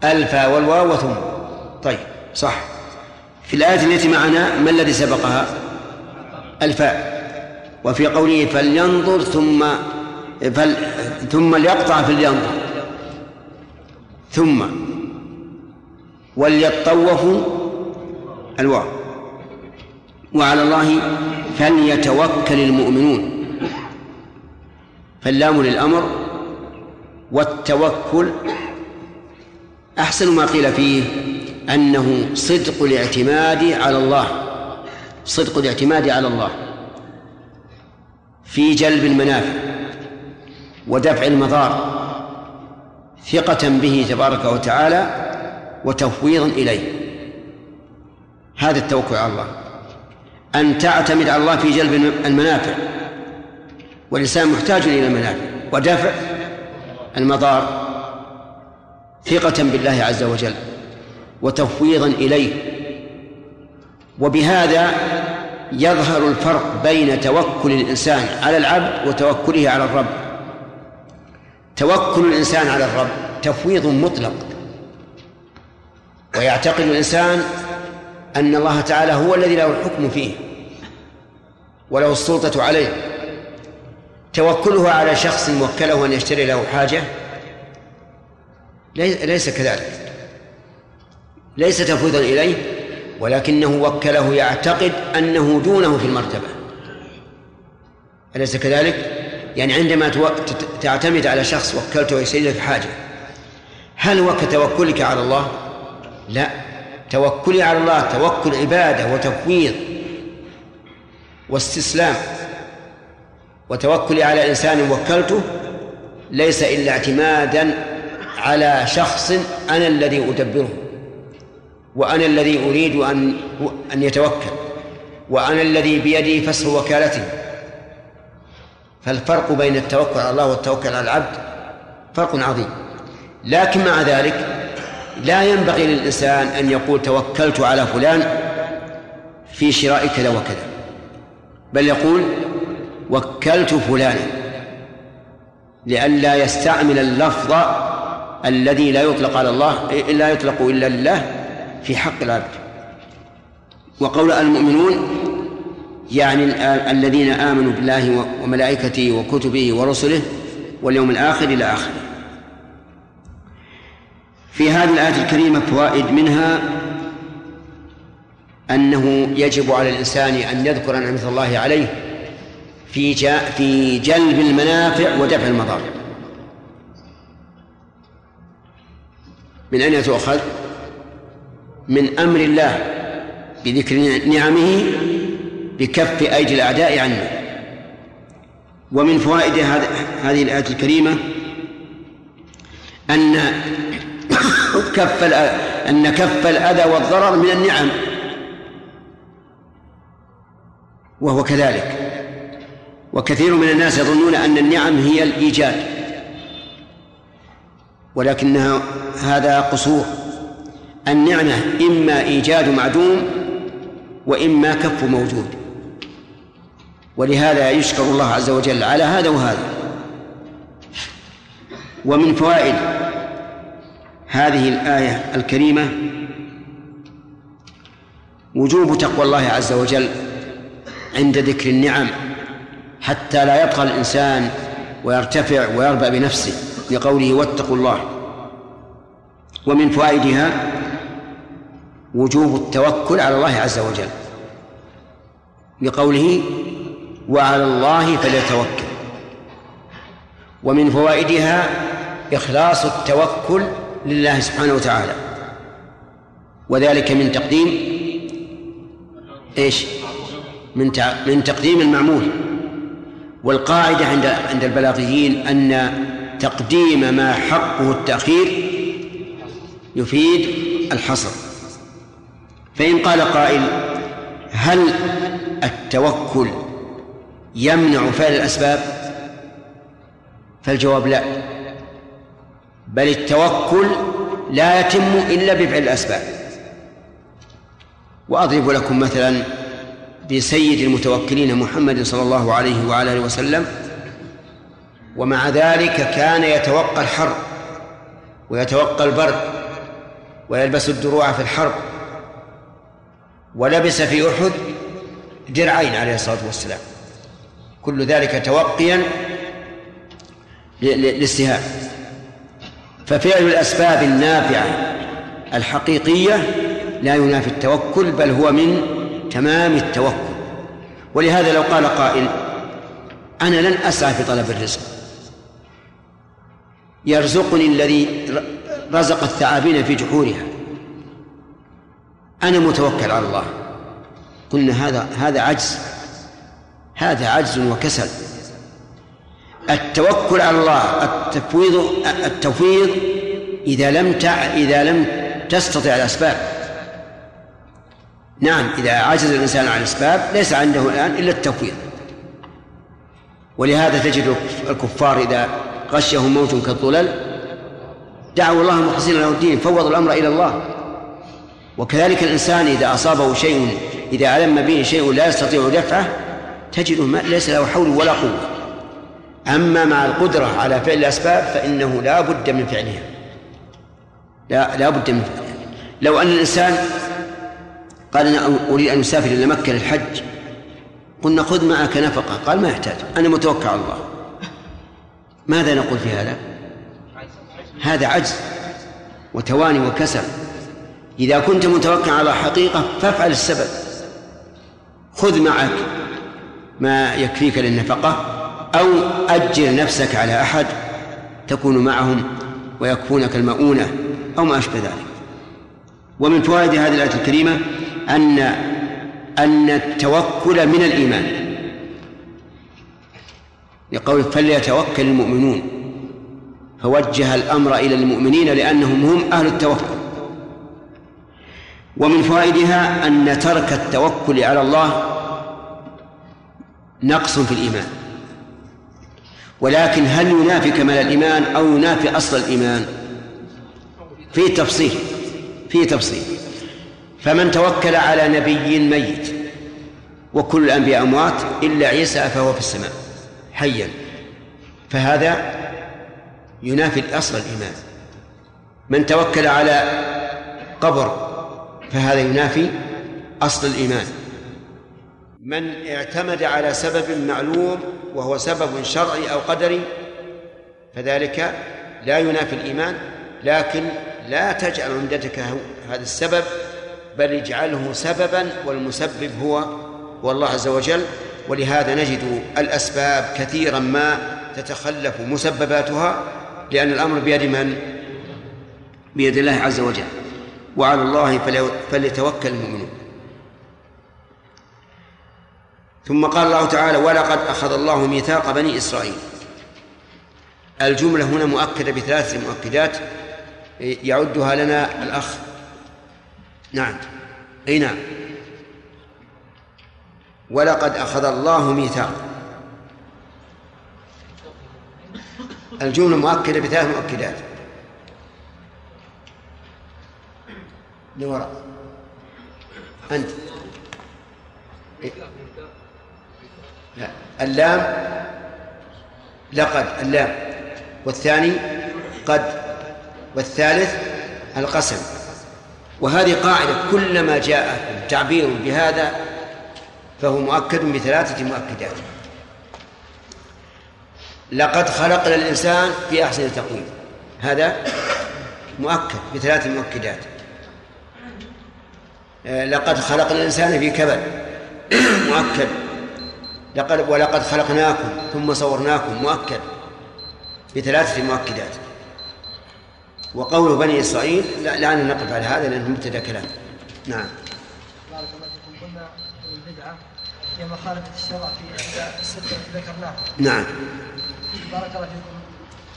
ألفا والواو وثم. طيب صح. في الآية التي معنا ما الذي سبقها؟ الفاء. وفي قوله فلينظر ثم فل ثم ليقطع فلينظر. ثم. وليطوفوا الواو. وعلى الله فليتوكل المؤمنون. فاللام للأمر والتوكل أحسن ما قيل فيه أنه صدق الاعتماد على الله. صدق الاعتماد على الله. في جلب المنافع ودفع المضار ثقة به تبارك وتعالى وتفويضا إليه. هذا التوكل على الله. أن تعتمد على الله في جلب المنافع. والإنسان محتاج إلى المنافع. ودفع المضار. ثقة بالله عز وجل وتفويضا إليه. وبهذا يظهر الفرق بين توكل الإنسان على العبد وتوكله على الرب. توكل الإنسان على الرب تفويض مطلق. ويعتقد الإنسان أن الله تعالى هو الذي له الحكم فيه وله السلطة عليه. توكله على شخص وكله أن يشتري له حاجة ليس كذلك ليس تفويضا إليه ولكنه وكله يعتقد أنه دونه في المرتبة أليس كذلك؟ يعني عندما تعتمد على شخص وكلته يسير لك حاجة هل هو كتوكلك على الله؟ لا توكلي على الله توكل عبادة وتفويض واستسلام وتوكلي على إنسان وكلته ليس إلا اعتمادا على شخص أنا الذي أدبره وأنا الذي أريد أن أن يتوكل وأنا الذي بيدي فسخ وكالته. فالفرق بين التوكل على الله والتوكل على العبد فرق عظيم. لكن مع ذلك لا ينبغي للإنسان أن يقول توكلت على فلان في شراء كذا وكذا بل يقول وكلت فلانا لئلا يستعمل اللفظ الذي لا يطلق على الله لا يطلق إلا لله في حق العبد. وقول المؤمنون يعني الذين آمنوا بالله وملائكته وكتبه ورسله واليوم الآخر إلى آخره. في هذه الآية الكريمة فوائد منها أنه يجب على الإنسان أن يذكر نعمة الله عليه في في جلب المنافع ودفع المضار. من أين تؤخذ؟ من أمر الله بذكر نعمه بكف أيدي الأعداء عنا ومن فوائد هذه الآية الكريمة أن كف أن كف الأذى والضرر من النعم. وهو كذلك. وكثير من الناس يظنون أن النعم هي الإيجاد. ولكنها هذا قصور. النعمة إما إيجاد معدوم وإما كف موجود. ولهذا يشكر الله عز وجل على هذا وهذا. ومن فوائد هذه الآية الكريمة وجوب تقوى الله عز وجل عند ذكر النعم حتى لا يطغى الإنسان ويرتفع ويربى بنفسه. لقوله واتقوا الله. ومن فوائدها وجوب التوكل على الله عز وجل. لقوله وعلى الله فليتوكل. ومن فوائدها إخلاص التوكل لله سبحانه وتعالى. وذلك من تقديم إيش؟ من من تقديم المعمول. والقاعدة عند عند البلاغيين أن تقديم ما حقه التأخير يفيد الحصر. فإن قال قائل هل التوكل يمنع فعل الأسباب؟ فالجواب لا. بل التوكل لا يتم إلا بفعل الأسباب. وأضرب لكم مثلا بسيد المتوكلين محمد صلى الله عليه وعلى آله وسلم ومع ذلك كان يتوقى الحر ويتوقى البرد ويلبس الدروع في الحرب ولبس في أحد درعين عليه الصلاة والسلام. كل ذلك توقيا للسهام. ففعل الأسباب النافعة الحقيقية لا ينافي التوكل بل هو من تمام التوكل. ولهذا لو قال قائل أنا لن أسعى في طلب الرزق. يرزقني الذي رزق الثعابين في جحورها. أنا متوكل على الله. قلنا هذا هذا عجز. هذا عجز وكسل. التوكل على الله التفويض التفويض إذا لم تع إذا لم تستطع الأسباب. نعم إذا عجز الإنسان عن الأسباب ليس عنده الآن إلا التفويض ولهذا تجد الكفار إذا غشهم موت كالظلل دعوا الله مخلصين له الدين فوضوا الأمر إلى الله. وكذلك الإنسان إذا أصابه شيء إذا ألم به شيء لا يستطيع دفعه تجده ليس له حول ولا قوة. أما مع القدرة على فعل الأسباب فإنه لا بد من فعلها لا لا بد من فعلها لو أن الإنسان قال أنا أريد أن أسافر إلى مكة للحج قلنا خذ معك نفقة قال ما يحتاج أنا متوكل على الله. ماذا نقول في هذا؟ هذا عجز وتواني وكسل. إذا كنت متوكلا على حقيقة فافعل السبب. خذ معك ما يكفيك للنفقة أو أجر نفسك على أحد تكون معهم ويكفونك المؤونة أو ما أشبه ذلك. ومن فوائد هذه الآية الكريمة أن أن التوكل من الإيمان. لقول فليتوكل المؤمنون. فوجه الأمر إلى المؤمنين لأنهم هم أهل التوكل. ومن فوائدها أن ترك التوكل على الله نقص في الإيمان. ولكن هل ينافي كمال الإيمان أو ينافي أصل الإيمان؟ في تفصيل في تفصيل. فمن توكل على نبي ميت وكل الأنبياء أموات إلا عيسى فهو في السماء. حيا فهذا ينافي أصل الإيمان. من توكل على قبر فهذا ينافي أصل الإيمان. من اعتمد على سبب معلوم وهو سبب شرعي أو قدري فذلك لا ينافي الإيمان. لكن لا تجعل عمدتك هذا السبب بل اجعله سببا والمسبب هو هو الله عز وجل ولهذا نجد الأسباب كثيرا ما تتخلف مسبباتها لأن الأمر بيد من؟ بيد الله عز وجل. وعلى الله فليتوكل المؤمنون. ثم قال الله تعالى ولقد أخذ الله ميثاق بني إسرائيل. الجملة هنا مؤكدة بثلاث مؤكدات يعدها لنا الأخ. نعم. أي نعم. ولقد أخذ الله ميثاق. الجملة مؤكدة بثلاث مؤكدات. لوراء أنت. لا. اللام. لقد. اللام. والثاني قد. والثالث القسم. وهذه قاعدة كلما جاء تعبير بهذا فهو مؤكد بثلاثة مؤكدات. لقد خلقنا الإنسان في أحسن تقويم. هذا مؤكد بثلاث مؤكدات. آه، لقد خلقنا الإنسان في كبد. <clears throat> مؤكد. لقد ولقد خلقناكم ثم صورناكم. مؤكد بثلاثة مؤكدات. وقول بني إسرائيل لا, لا نقف على هذا لأنه مبتدأ كلام. نعم بارك الله فيكم قلنا البدعة هي مخالفة الشرع في الستة التي ذكرناها نعم. بارك الله فيكم.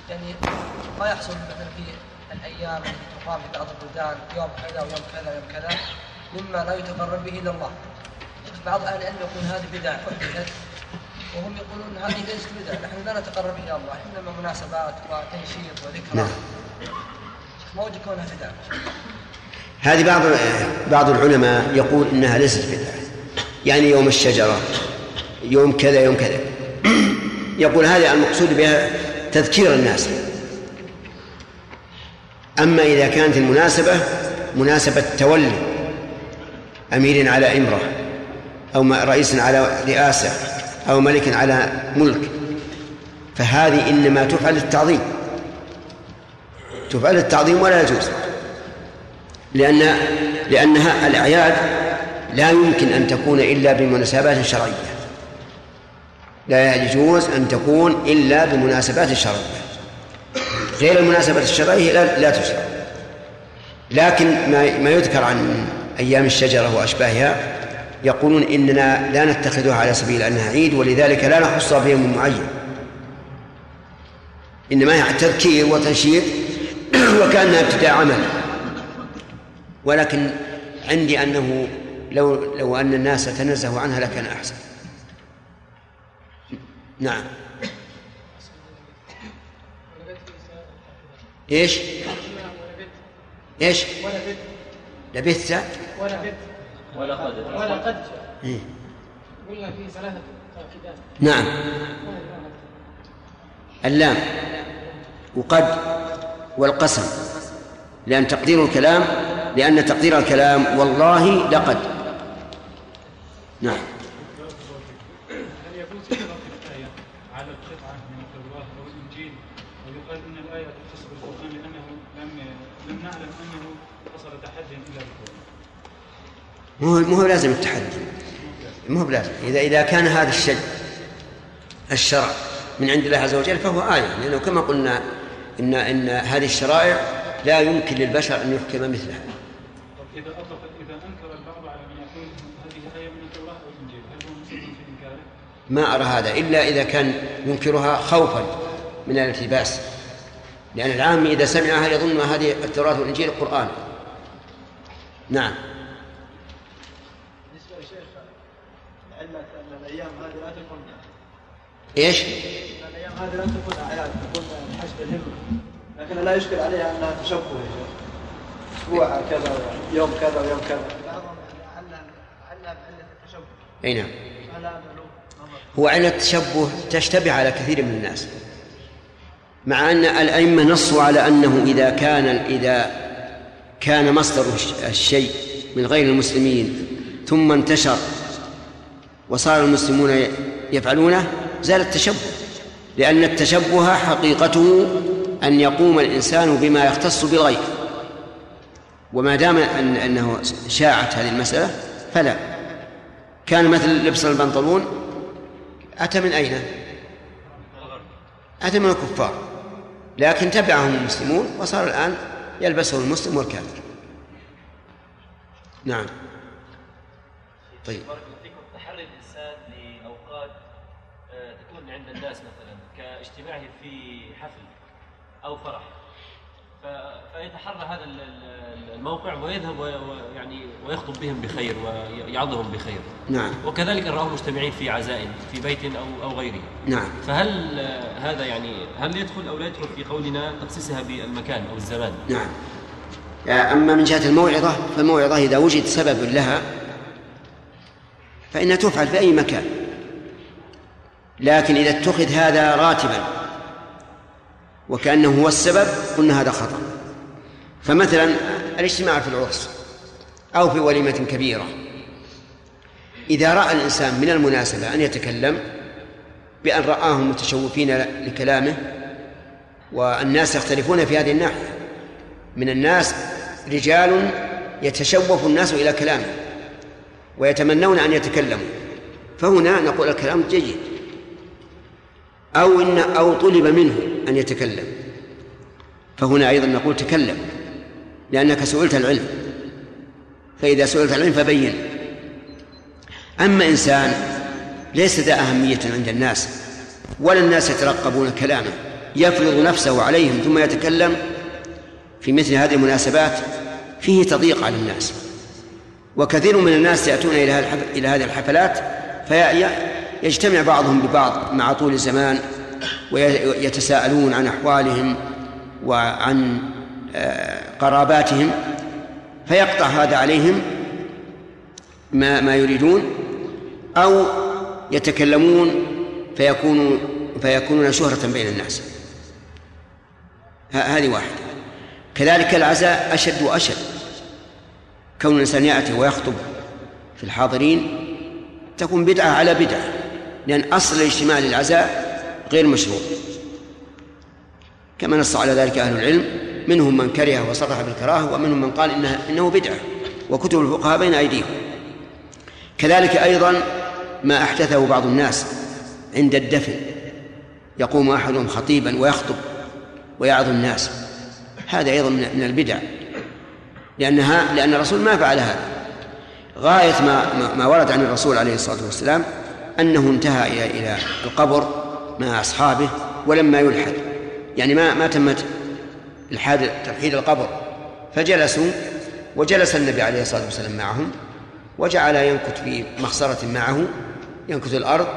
يعني ما يحصل مثلا في الأيام التي تقام في بعض البلدان يوم كذا ويوم كذا ويوم كذا مما لا يتقرب به إلى الله. بعض أهل العلم يقول هذه بدعة أحدثت وهم يقولون هذه ليست بدعة نحن لا نتقرب إلى الله إنما مناسبات وتنشيط وذكرى. نعم. ما وجه كونها بدعة؟ هذه بعض بعض العلماء يقول إنها ليست بدعة. يعني يوم الشجرة يوم كذا يوم كذا. <clears throat> يقول هذا المقصود بها تذكير الناس. أما إذا كانت المناسبة مناسبة تولي أمير على إمرة أو رئيس على رئاسة أو ملك على ملك. فهذه إنما تفعل للتعظيم تفعل للتعظيم ولا يجوز. لأن لأنها الأعياد لا يمكن أن تكون إلا بمناسبات شرعية. لا يجوز أن تكون إلا بمناسبات شرعية. غير المناسبات الشرعية لا, لا تشرع. لكن ما ما يذكر عن أيام الشجرة وأشباهها يقولون إننا لا نتخذها على سبيل أنها عيد ولذلك لا نخصها بيوم معين. إنما هي تذكير وتنشيط <clears throat> وكأنها ابتداء عمل. ولكن عندي أنه لو لو أن الناس تنزهوا عنها لكان أحسن نعم إيش؟ إيش؟ لبثت ولبثت ولقد ولقد إيه؟ قلنا فيه ثلاثة تأكيدات نعم اللام وقد والقسم لأن تقدير الكلام لأن تقدير الكلام والله لقد نعم. هل يجوز الآية على القطعة من التوراة أو الإنجيل؟ ويقال إن الآية تختص بالقرآن لأنه لم لم نعلم أنه حصل تحدي إلا بالقرآن مو هو- مو لازم التحدي. مو هو بلازم. إذا إذا كان هذا الشيء الشرع من عند الله عز وجل فهو آية. لأنه كما قلنا إن إن هذه الشرائع لا يمكن للبشر أن يحكم مثلها طب إذا أطلق إذا أنكر البعض على من يقول هذه آية من التوراة أو الإنجيل هل هو مسلم في إنكاره؟ ما أرى هذا إلا إذا كان ينكرها خوفا من الالتباس لأن العام إذا سمعها يظن هذه التوراة والإنجيل قرآن؟ نعم. بالنسبة لشيخ علة أن الأيام هذه لا تكون إيش؟ أن الأيام هذه لا تكون أعياد تكون حسب الهمة. لكن لا يشكل عليها انها تشبه يا شيخ. أسبوع كذا يوم كذا ويوم كذا. بعضهم يعني علّ علّ بعله التشبه أي نعم هل هذا له نظر؟ هو علة التشبه تشتبه على كثير من الناس مع أن الأئمة نصوا على أنه إذا كان إذا كان مصدر الش- الشيء من غير المسلمين ثم انتشر وصار المسلمون يفعلونه زال التشبه لأن التشبه حقيقته أن يقوم الإنسان بما يختص بالغير وما دام أن أنه شاعت هذه المسألة فلا. كان مثل لبس البنطلون أتى من أين؟ أتى من الكفار. لكن تبعهم المسلمون وصار الآن يلبسه المسلم والكافر. نعم. طيب. تحري الإنسان لأوقات آه، تكون عند الناس مثلا كاجتماعه في حفل أو فرح فيتحرى هذا ال- ال- الموقع ويذهب وي- ويعني ويخطب بهم بخير ويعظهم بخير. نعم. وكذلك نراهم مجتمعين في عزاء في بيت أو أو غيره. نعم. فهل هذا يعني هل يدخل أو لا يدخل في قولنا تخصيصها بالمكان أو الزمان؟ نعم. أما من جهة الموعظة فالموعظة إذا وجد سبب لها فإنها تفعل في أي مكان. لكن إذا اتخذ هذا راتبا وكأنه هو السبب قلنا هذا خطأ. فمثلا الاجتماع في العرس أو في وليمة كبيرة. إذا رأى الإنسان من المناسبة أن يتكلم بأن رآهم متشوفين لكلامه والناس يختلفون في هذه الناحية. من الناس رجال يتشوف الناس إلى كلامه ويتمنون أن يتكلموا. فهنا نقول الكلام جيد. أو إن أو طلب منه أن يتكلم. فهنا أيضا نقول تكلم لأنك سئلت العلم. فإذا سئلت العلم فبين. أما إنسان ليس ذا أهمية عند الناس ولا الناس يترقبون كلامه يفرض نفسه عليهم ثم يتكلم في مثل هذه المناسبات فيه تضييق على الناس. وكثير من الناس يأتون إلى هذه الحفلات فيجتمع بعضهم ببعض مع طول الزمان ويتساءلون عن أحوالهم وعن آه، قراباتهم فيقطع هذا عليهم ما ما يريدون أو يتكلمون فيكونوا فيكونون شهرة بين الناس. هذه واحدة. كذلك العزاء أشد وأشد. كون الإنسان يأتي ويخطب في الحاضرين تكون بدعة على بدعة. لأن أصل الاجتماع للعزاء غير مشروع. كما نص على ذلك أهل العلم منهم من كره وصرح بالكراهة ومنهم من قال إنها إنه بدعة وكتب الفقهاء بين أيديهم. كذلك أيضا ما أحدثه بعض الناس عند الدفن يقوم أحدهم خطيبا ويخطب ويعظ الناس. هذا أيضا من البدع لأنها لأن الرسول ما فعل هذا. غاية ما- ما ورد عن الرسول عليه الصلاة والسلام أنه انتهى إلى إلى القبر مع أصحابه ولما يلحد. يعني ما ما تمت الحاد تلحيد القبر. فجلسوا وجلس النبي عليه الصلاة والسلام معهم وجعل ينكت في مخصرة معه ينكت الأرض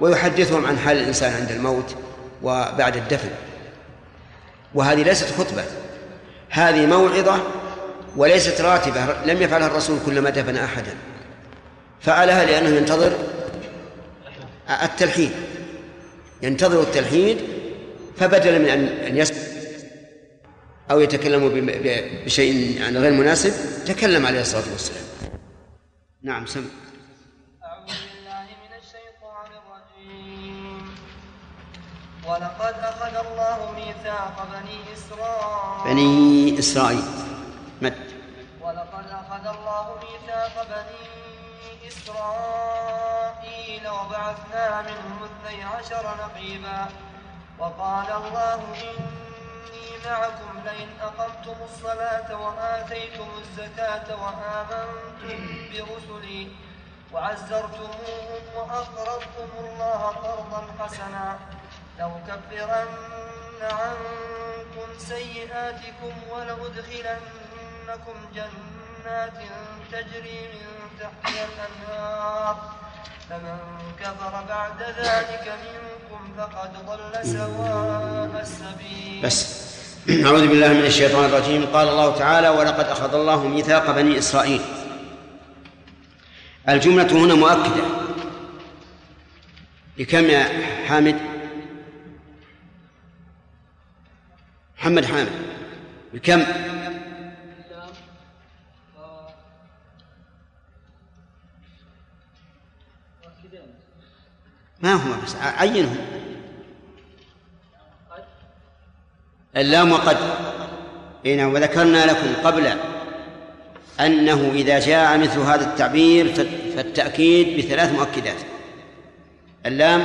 ويحدثهم عن حال الإنسان عند الموت وبعد الدفن. وهذه ليست خطبة. هذه موعظة وليست راتبة. لم يفعلها الرسول كلما دفن أحدا. فعلها لأنه ينتظر التلحيد. ينتظر التلحيد فبدلا من أن يسمع أو يتكلم بشيء يعني غير مناسب تكلم عليه الصلاة والسلام. نعم سم. أعوذ بالله من الشيطان الرجيم ولقد أخذ الله ميثاق بني إسرائيل. بني إسرائيل. مد. ولقد أخذ الله ميثاق بني إسرائيل وبعثنا منهم اثني عشر نقيبا وقال الله إني معكم لئن أقمتم الصلاة وآتيتم الزكاة وآمنتم برسلي وعزرتموهم وأقرضتم الله قرضا حسنا لأكفرن عنكم سيئاتكم ولأدخلنكم جنات تجري من تحتها الأنهار. فمن كفر بعد ذلك منكم فقد ضل سواء السبيل. بس. <clears throat> أعوذ بالله من الشيطان الرجيم. قال الله تعالى ولقد أخذ الله ميثاق بني إسرائيل. الجملة هنا مؤكدة. بكم يا حامد. محمد حامد. بكم ما هو بس عينهم اللام وقد إيه نعم وذكرنا لكم قبل أنه إذا جاء مثل هذا التعبير فالتأكيد بثلاث مؤكدات. اللام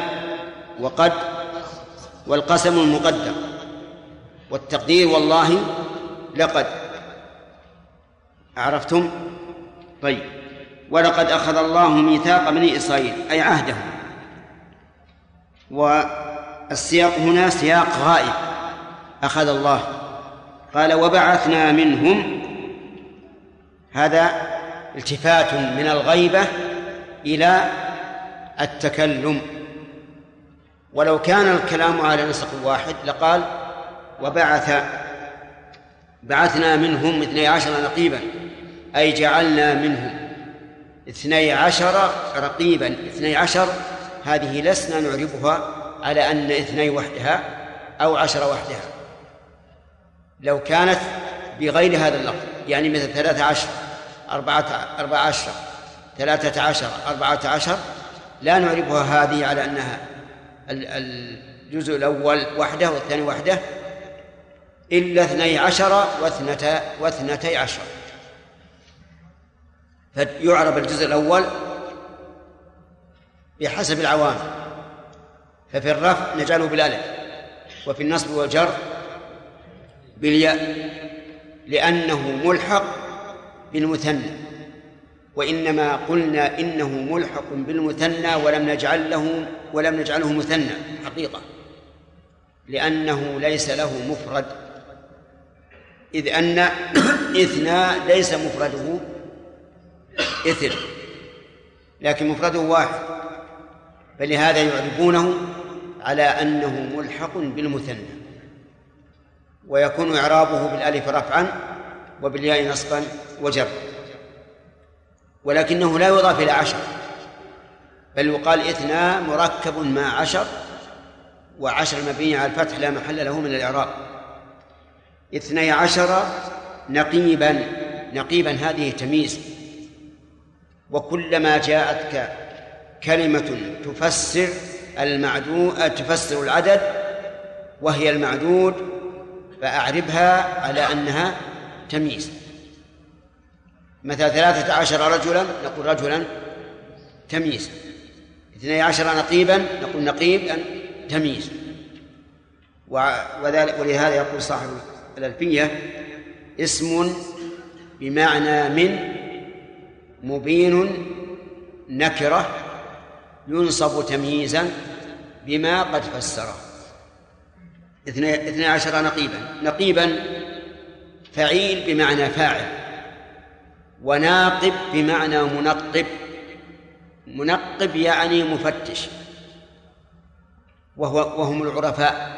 وقد والقسم المقدر والتقدير والله لقد. عرفتم؟ طيب. ولقد أخذ الله ميثاق بني إسرائيل أي عهدهم. والسياق هنا سياق غائب. أخذ الله. قال وبعثنا منهم. هذا التفات من الغيبة إلى التكلم. ولو كان الكلام على نسق واحد لقال وبعث بعثنا منهم اثني عشر نقيبا أي جعلنا منهم اثني عشر رقيبا. اثني عشر هذه لسنا نعربها على أن اثني وحدها أو عشر وحدها. لو كانت بغير هذا اللفظ يعني مثل ثلاثة عشر أربعة أربعة عشر ثلاثة عشر أربعة عشر لا نعربها هذه على أنها ال- الجزء الأول وحده والثاني وحده إلا اثني عشر واثنتا واثنتي عشر. فيعرب الجزء الأول بحسب العوامل. ففي الرفع نجعله بالألف وفي النصب والجر بالياء لأنه ملحق بالمثنى. وإنما قلنا إنه ملحق بالمثنى ولم نجعل له ولم نجعله مثنى حقيقة. لأنه ليس له مفرد. إذ أن إثنى ليس مفرده إثر لكن مفرده واحد. فلهذا يعربونه على أنه ملحق بالمثنى ويكون إعرابه بالألف رفعا وبالياء نصبا وجرا ولكنه لا يضاف إلى عشر بل يقال اثنا مركب مع عشر وعشر مبني على الفتح لا محل له من الإعراب. إثني عشر نقيبا نقيبا هذه تمييز وكلما جاءتك كلمة تفسر المعدود تفسر العدد وهي المعدود فأعربها على أنها تمييز. مثلا ثلاثة عشر رجلا نقول رجلا تمييز. اثني عشر نقيبا نقول نقيب تمييز. وذلك ولهذا يقول صاحب الألفية اسم بمعنى من مبين نكرة. ينصب تمييزا بما قد فسره. اثني عشر نقيبا. نقيبا فعيل بمعنى فاعل وناقب بمعنى منقب. منقب يعني مفتش وهو وهم العرفاء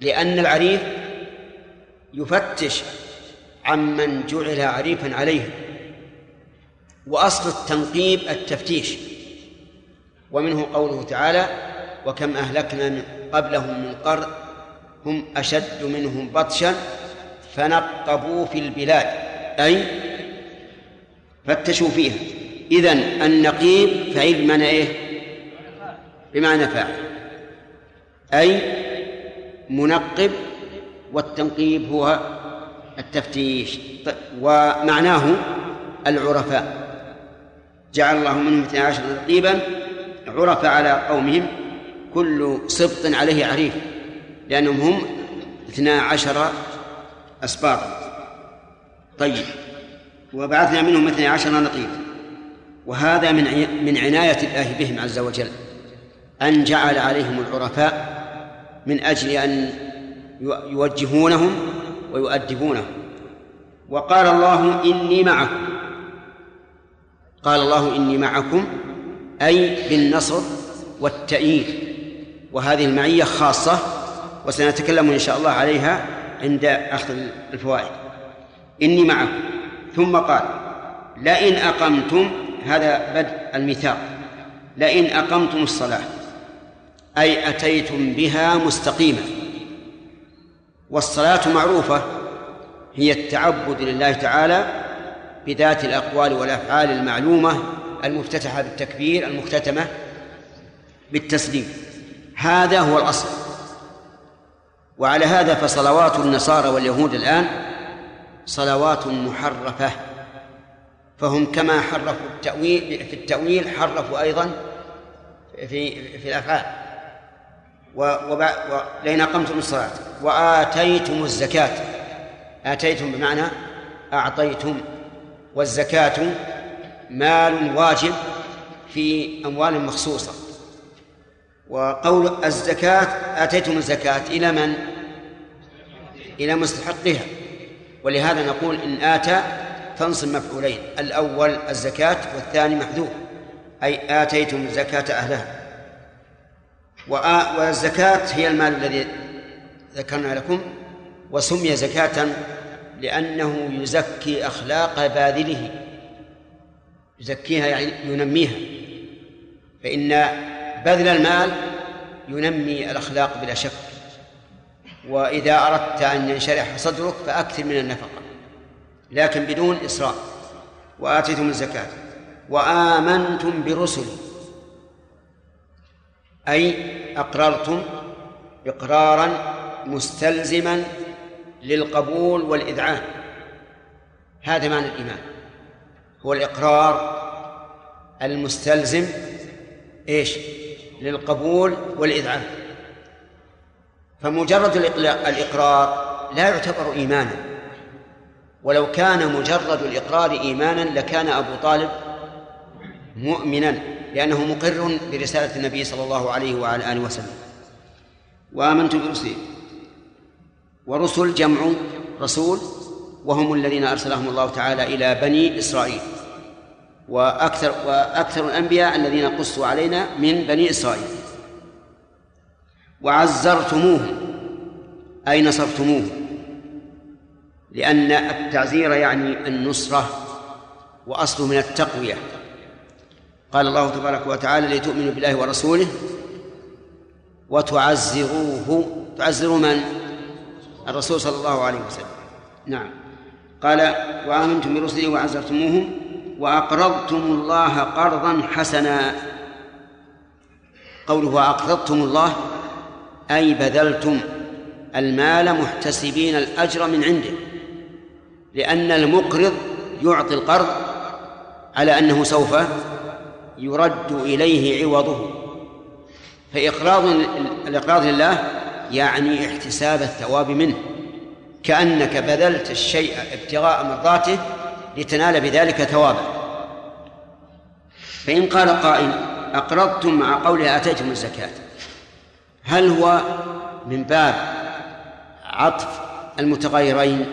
لأن العريف يفتش عمن جعل عريفا عليه. وأصل التنقيب التفتيش. ومنه قوله تعالى وكم أهلكنا من قبلهم من قرن هم أشد منهم بطشا فنقبوا في البلاد. أي فتشوا فيها. إذن النقيب فعيل بمعنى إيه؟ بمعنى فاعل. أي منقب والتنقيب هو التفتيش. ومعناه العرفاء. جعل الله منهم اثني عشر نقيبا عرف على قومهم كل سبط عليه عريف لأنهم هم اثنا عشر أسباطا. طيب وبعثنا منهم اثني عشر نقيب. وهذا من من عناية الله بهم عز وجل أن جعل عليهم العرفاء من أجل أن يوجهونهم ويؤدبونهم. وقال الله إني معكم قال الله إني معكم أي بالنصر والتأييد وهذه المعية خاصة وسنتكلم إن شاء الله عليها عند أخذ الفوائد. إني معكم. ثم قال لئن أقمتم هذا بدء الميثاق. لئن أقمتم الصلاة أي أتيتم بها مستقيمة والصلاة معروفة هي التعبد لله تعالى بذات الأقوال والأفعال المعلومة المفتتحة بالتكبير المختتمة بالتسليم. هذا هو الأصل. وعلى هذا فصلوات النصارى واليهود الآن صلوات محرفة. فهم كما حرفوا التأويل في التأويل حرفوا أيضا في في الأفعال. ولئن أقمتم الصلاة وآتيتم الزكاة. آتيتم بمعنى أعطيتم. والزكاة مال واجب في أموال مخصوصة. وقول الزكاة آتيتم الزكاة إلى من؟ إلى مستحقها ولهذا نقول إن آتى فانصب مفعولين الأول الزكاة والثاني محذوف أي آتيتم الزكاة أهلها. والزكاة هي المال الذي ذكرنا لكم وسمي زكاة لأنه يزكي أخلاق باذله. يزكيها يعني ينميها. فإن بذل المال ينمي الأخلاق بلا شك. وإذا أردت أن ينشرح صدرك فأكثر من النفقة لكن بدون إسراف وآتيتم الزكاة وآمنتم برسلي أي أقررتم إقرارا مستلزما للقبول والإذعان. هذا معنى الإيمان. هو الإقرار المستلزم إيش؟ للقبول والإذعان. فمجرد الإقرار لا يعتبر إيمانا. ولو كان مجرد الإقرار إيمانا لكان أبو طالب مؤمنا لأنه مقر برسالة النبي صلى الله عليه وعلى آله وسلم. وآمنت برسله ورسل جمع رسول وهم الذين أرسلهم الله تعالى إلى بني إسرائيل. وأكثر وأكثر الأنبياء الذين قصوا علينا من بني إسرائيل. وعزرتموه أي نصرتموه لأن التعزير يعني النصرة وأصله من التقوية. قال الله تبارك وتعالى لتؤمنوا بالله ورسوله وتعزروه. تعزروا من؟ الرسول صلى الله عليه وسلم. نعم. قال وآمنتم برسله وعزرتموهم. وأقرضتم الله قرضا حسنا. قوله وأقرضتم الله أي بذلتم المال محتسبين الأجر من عنده لأن المقرض يعطي القرض على أنه سوف يرد إليه عوضه. فإقراض الإقراض لله يعني احتساب الثواب منه كأنك بذلت الشيء ابتغاء مرضاته لتنال بذلك ثوابا فإن قال قائل أقرضتم مع قوله آتيتم الزكاة هل هو من باب عطف المتغيرين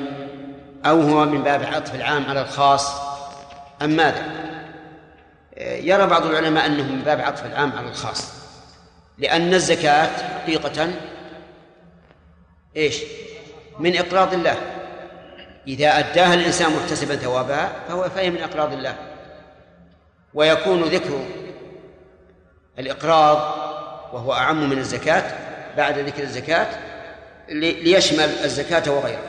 أو هو من باب عطف العام على الخاص أم ماذا؟ يرى بعض العلماء أنه من باب عطف العام على الخاص لأن الزكاة حقيقة إيش؟ من إقراض الله إذا أداها الإنسان محتسبا ثوابها فهو فهي من إقراض الله ويكون ذكر الإقراض وهو أعم من الزكاة بعد ذكر الزكاة لي- ليشمل الزكاة وغيرها.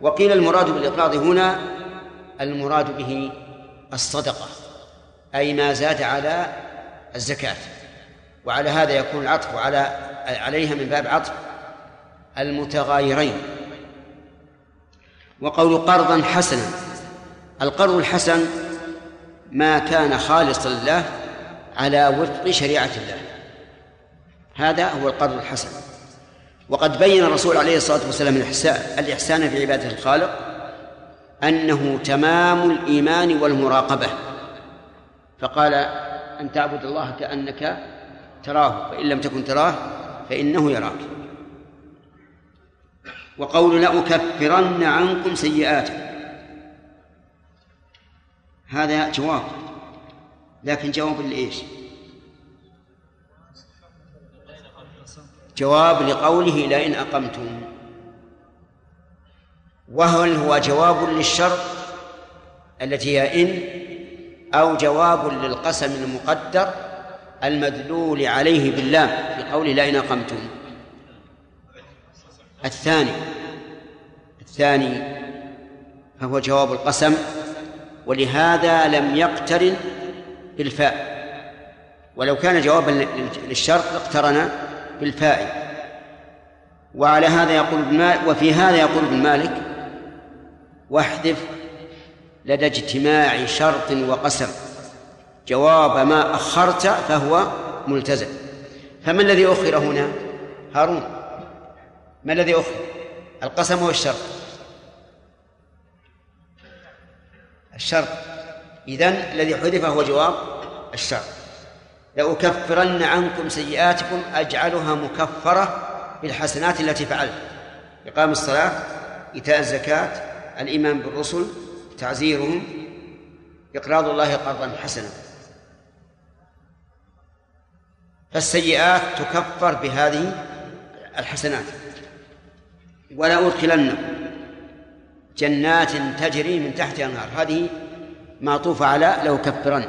وقيل المراد بالإقراض هنا المراد به الصدقة أي ما زاد على الزكاة. وعلى هذا يكون العطف على عليها من باب عطف المتغايرين. وقول قرضا حسنا القرض الحسن ما كان خالصا لله على وفق شريعة الله. هذا هو القرض الحسن. وقد بين الرسول عليه الصلاة والسلام الإحسان, في عبادة الخالق أنه تمام الإيمان والمراقبة. فقال أن تعبد الله كأنك تراه فإن لم تكن تراه فإنه يراك. وقول لأكفرن عنكم سيئاتكم. هذا جواب لكن جواب لإيش؟ جواب لقوله لئن أقمتم. وهل هو جواب للشرط التي هي إن أو جواب للقسم المقدر المدلول عليه باللام في قوله لئن أقمتم؟ الثاني الثاني فهو جواب القسم ولهذا لم يقترن بالفاء. ولو كان جوابا للشرط لاقترن بالفاء. وعلى هذا يقول ابن مالك وفي هذا يقول ابن مالك واحذف لدى اجتماع شرط وقسم. جواب ما أخرت فهو ملتزم. فما الذي أخر هنا؟ هارون. ما الذي أخر القسم والشرط. الشرط. إذن الذي حذف هو جواب الشرط. لأكفرن عنكم سيئاتكم أجعلها مكفرة بالحسنات التي فعلت. إقام الصلاة إيتاء الزكاة الإيمان بالرسل تعزيرهم إقراض الله قرضا حسنا. فالسيئات تكفر بهذه الحسنات. ولا أدخلنكم جنات تجري من تحتها النار هذه معطوفة على لو كفرن.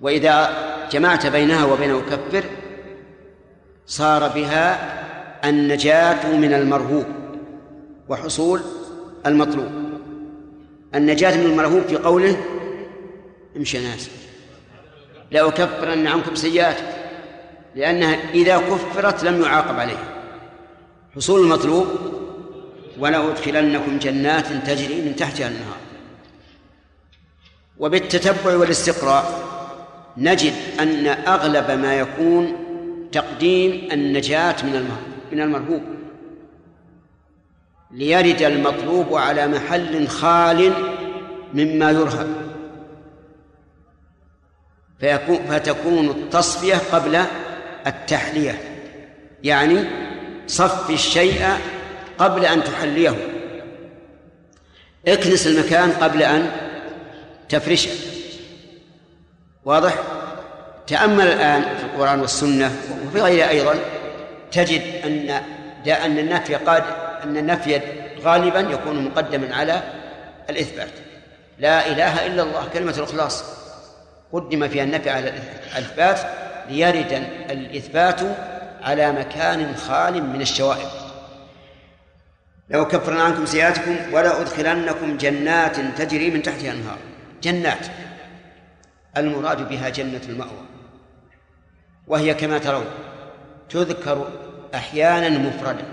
وإذا جمعت بينها وبين أكفر صار بها النجاة من المرهوب وحصول المطلوب. النجاة من المرهوب في قوله امشي ناس لأكفرن عنكم سيئات لأنها إذا كفرت لم يعاقب عليها. حصول المطلوب ولأدخلنكم جنات تجري من تحتها النهار وبالتتبع والاستقراء نجد أن أغلب ما يكون تقديم النجاة من من المرهوب. ليرد المطلوب على محل خال مما يرهب. فيكون فتكون التصفية قبل التحلية. يعني صف الشيء قبل أن تحليه. اكنس المكان قبل أن تفرشه. واضح؟ تأمل الآن في القرآن والسنة وفي غيرها أيضا تجد أن أن النفي قاد أن النفي غالبا يكون مقدما على الإثبات. لا إله إلا الله كلمة الإخلاص. قدم فيها النفي على الإثبات ليرد الإثبات على مكان خال من الشوائب. لو كفرنا عنكم سيئاتكم ولا أدخلنكم جنات تجري من تحتها الأنهار. جنات. المراد بها جنة المأوى. وهي كما ترون تذكر أحيانا مفردة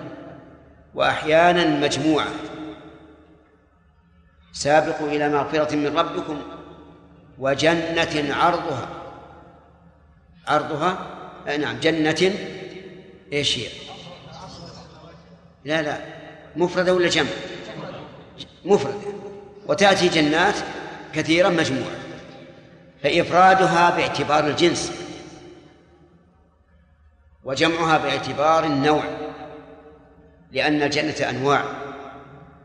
وأحيانا مجموعة. سابقوا إلى مغفرة من ربكم وجنة عرضها. عرضها؟ نعم جنة إيش هي؟ لا لا. مفردة ولا جمع؟ مفردة. وتأتي جنات كثيرة مجموعة. فإفرادها باعتبار الجنس. وجمعها باعتبار النوع. لأن الجنة أنواع.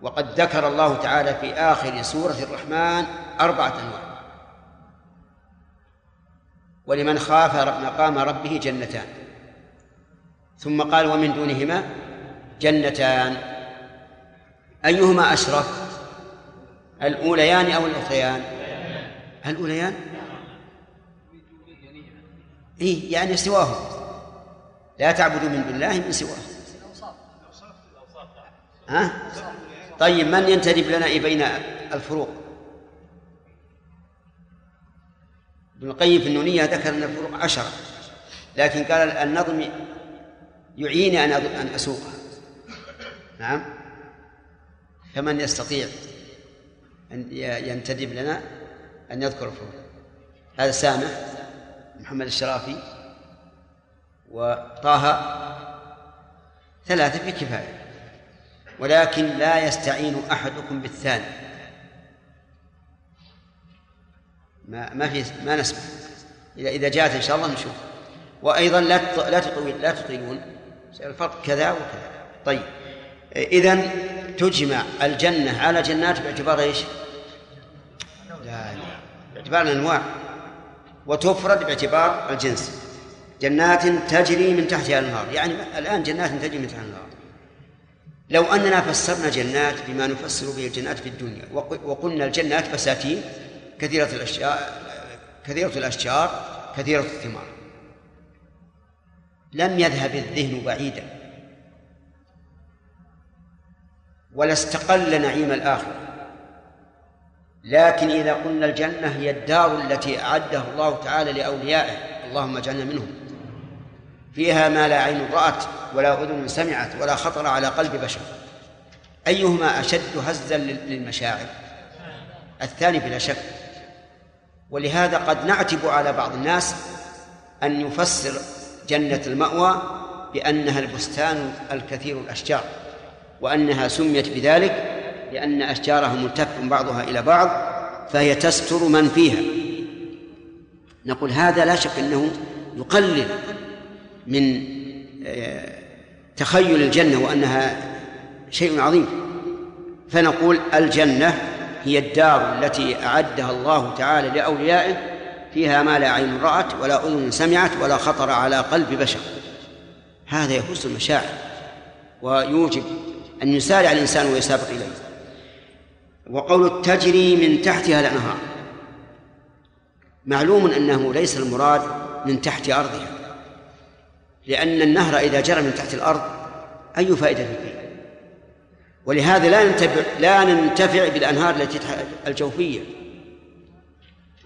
وقد ذكر الله تعالى في آخر سورة الرحمن أربعة أنواع. ولمن خاف مقام ربه جنتان. ثم قال ومن دونهما جنتان. أيهما أشرف؟ الأوليان أو الأخريان الأوليان. إيه يعني سواهم. لا تعبدوا من دون الله من سواه ها؟ طيب من ينتدب لنا بين الفروق؟ ابن القيم في النونية ذكر أن الفروق عشرة لكن قال النظم يعيني أن أن أسوقها نعم؟ فمن يستطيع أن ينتدب لنا أن يذكر الفروق هذا سامح محمد الشرافي وطه ثلاثة في كفاية ولكن لا يستعين أحدكم بالثاني. ما ما في ما نسمع. إذا إذا جاءت إن شاء الله نشوف. وأيضا لا لا تطويل لا تطيلون الفرق كذا وكذا. طيب. إذا تجمع الجنة على جنات باعتبار إيش؟ لا باعتبار الأنواع. وتفرد باعتبار الجنس. جنات تجري من تحتها الأنهار. يعني الآن جنات تجري من تحتها الأنهار. لو أننا فسرنا جنات بما نفسر به الجنات في الدنيا وقلنا الجنات بساتين كثيرة الأشجار كثيرة الأشجار كثيرة الثمار. لم يذهب الذهن بعيدا. ولا استقل نعيم الآخرة. لكن إذا قلنا الجنة هي الدار التي أعدها الله تعالى لأوليائه اللهم اجعلنا منهم. فيها ما لا عين رأت ولا أذن سمعت ولا خطر على قلب بشر. أيهما أشد هزا للمشاعر؟ الثاني بلا شك. ولهذا قد نعتب على بعض الناس أن يفسر جنة المأوى بأنها البستان الكثير الأشجار وأنها سميت بذلك لأن أشجارها ملتف بعضها إلى بعض فهي تستر من فيها. نقول هذا لا شك أنه يقلل من آه، تخيل الجنة وأنها شيء عظيم. فنقول الجنة هي الدار التي أعدها الله تعالى لأوليائه فيها ما لا عين رأت ولا أذن سمعت ولا خطر على قلب بشر. هذا يهز المشاعر ويوجب أن يسارع الإنسان ويسابق إليه. وقول تجري من تحتها الأنهار. معلوم أنه ليس المراد من تحت أرضها. لأن النهر إذا جرى من تحت الأرض أي فائدة فيه؟ ولهذا لا ننتفع لا ننتفع بالأنهار التي الجوفية.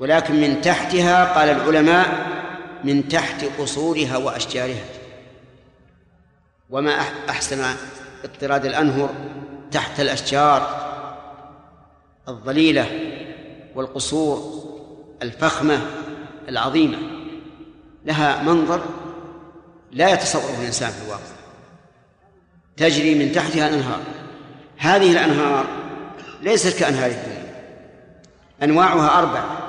ولكن من تحتها قال العلماء من تحت قصورها وأشجارها. وما أحسن اضطراد الأنهر تحت الأشجار الظليلة والقصور الفخمة العظيمة. لها منظر لا يتصوره الإنسان في الواقع. تجري من تحتها الأنهار. هذه الأنهار ليست كأنهار الدنيا. أنواعها أربع.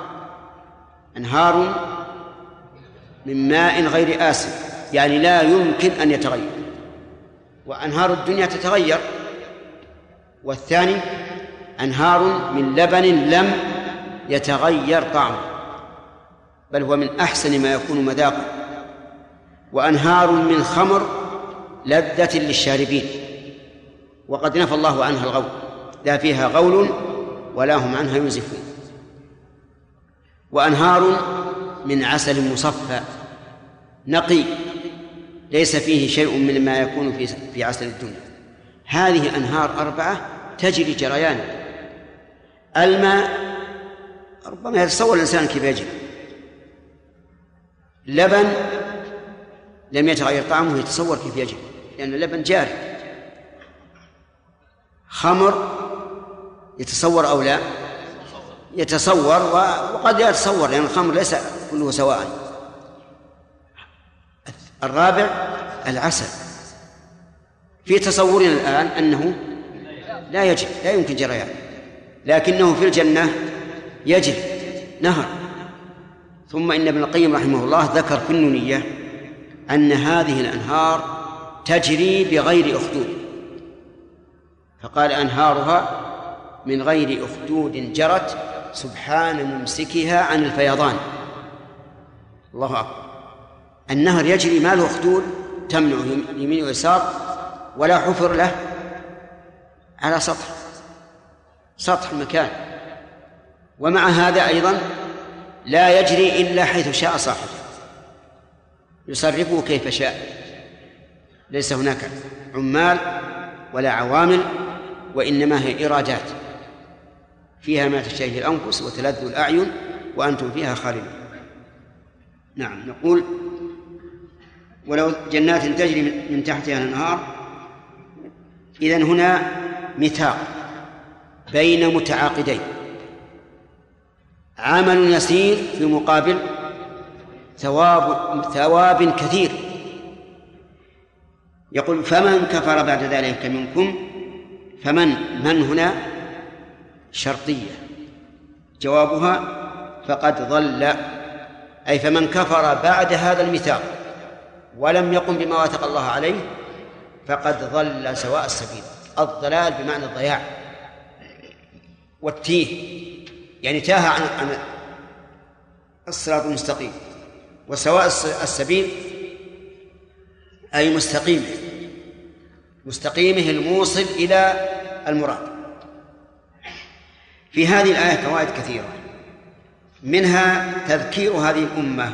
أنهار من ماء غير آسن يعني لا يمكن أن يتغير. وأنهار الدنيا تتغير. والثاني أنهار من لبن لم يتغير طعمه بل هو من أحسن ما يكون مذاقا وأنهار من خمر لذة للشاربين. وقد نفى الله عنها الغول لا فيها غول ولا هم عنها ينزفون. وأنهار من عسل مصفى نقي ليس فيه شيء من ما يكون في في عسل الدنيا. هذه أنهار أربعة تجري جريان. الماء ربما يتصور الإنسان كيف يجري. لبن لم يتغير طعمه يتصور كيف يجري لأن اللبن جاري. خمر يتصور أو لا؟ يتصور وقد لا يتصور لأن الخمر ليس كله سواء. الرابع العسل. في تصورنا الآن أنه لا يجري لا يمكن جريان. لكنه في الجنة يجري نهر. ثم إن ابن القيم رحمه الله ذكر في النونية أن هذه الأنهار تجري بغير أخدود. فقال أنهارها من غير أخدود جرت سبحان ممسكها عن الفيضان. الله أكبر. النهر يجري ما له أخدود تمنع يمين ويسار ولا حفر له على سطح سطح المكان ومع هذا أيضا لا يجري إلا حيث شاء صاحبه. يصرفه كيف شاء. ليس هناك عمال ولا عوامل وإنما هي إرادات فيها ما تشتهي الأنفس وتلذ الأعين وأنتم فيها خالدون. نعم نقول ولو جنات تجري من تحتها الأنهار إذن هنا ميثاق بين متعاقدين. عمل يسير في مقابل ثواب ثواب كثير. يقول فمن كفر بعد ذلك منكم فمن من هنا؟ شرطية. جوابها فقد ضل أي فمن كفر بعد هذا الميثاق ولم يقم بما واثق الله عليه فقد ضل سواء السبيل. الضلال بمعنى الضياع والتيه يعني تاه عن عن الصراط المستقيم. وسواء السبيل أي مستقيمه مستقيمه الموصل إلى المراد. في هذه الآية فوائد كثيرة. منها تذكير هذه الأمة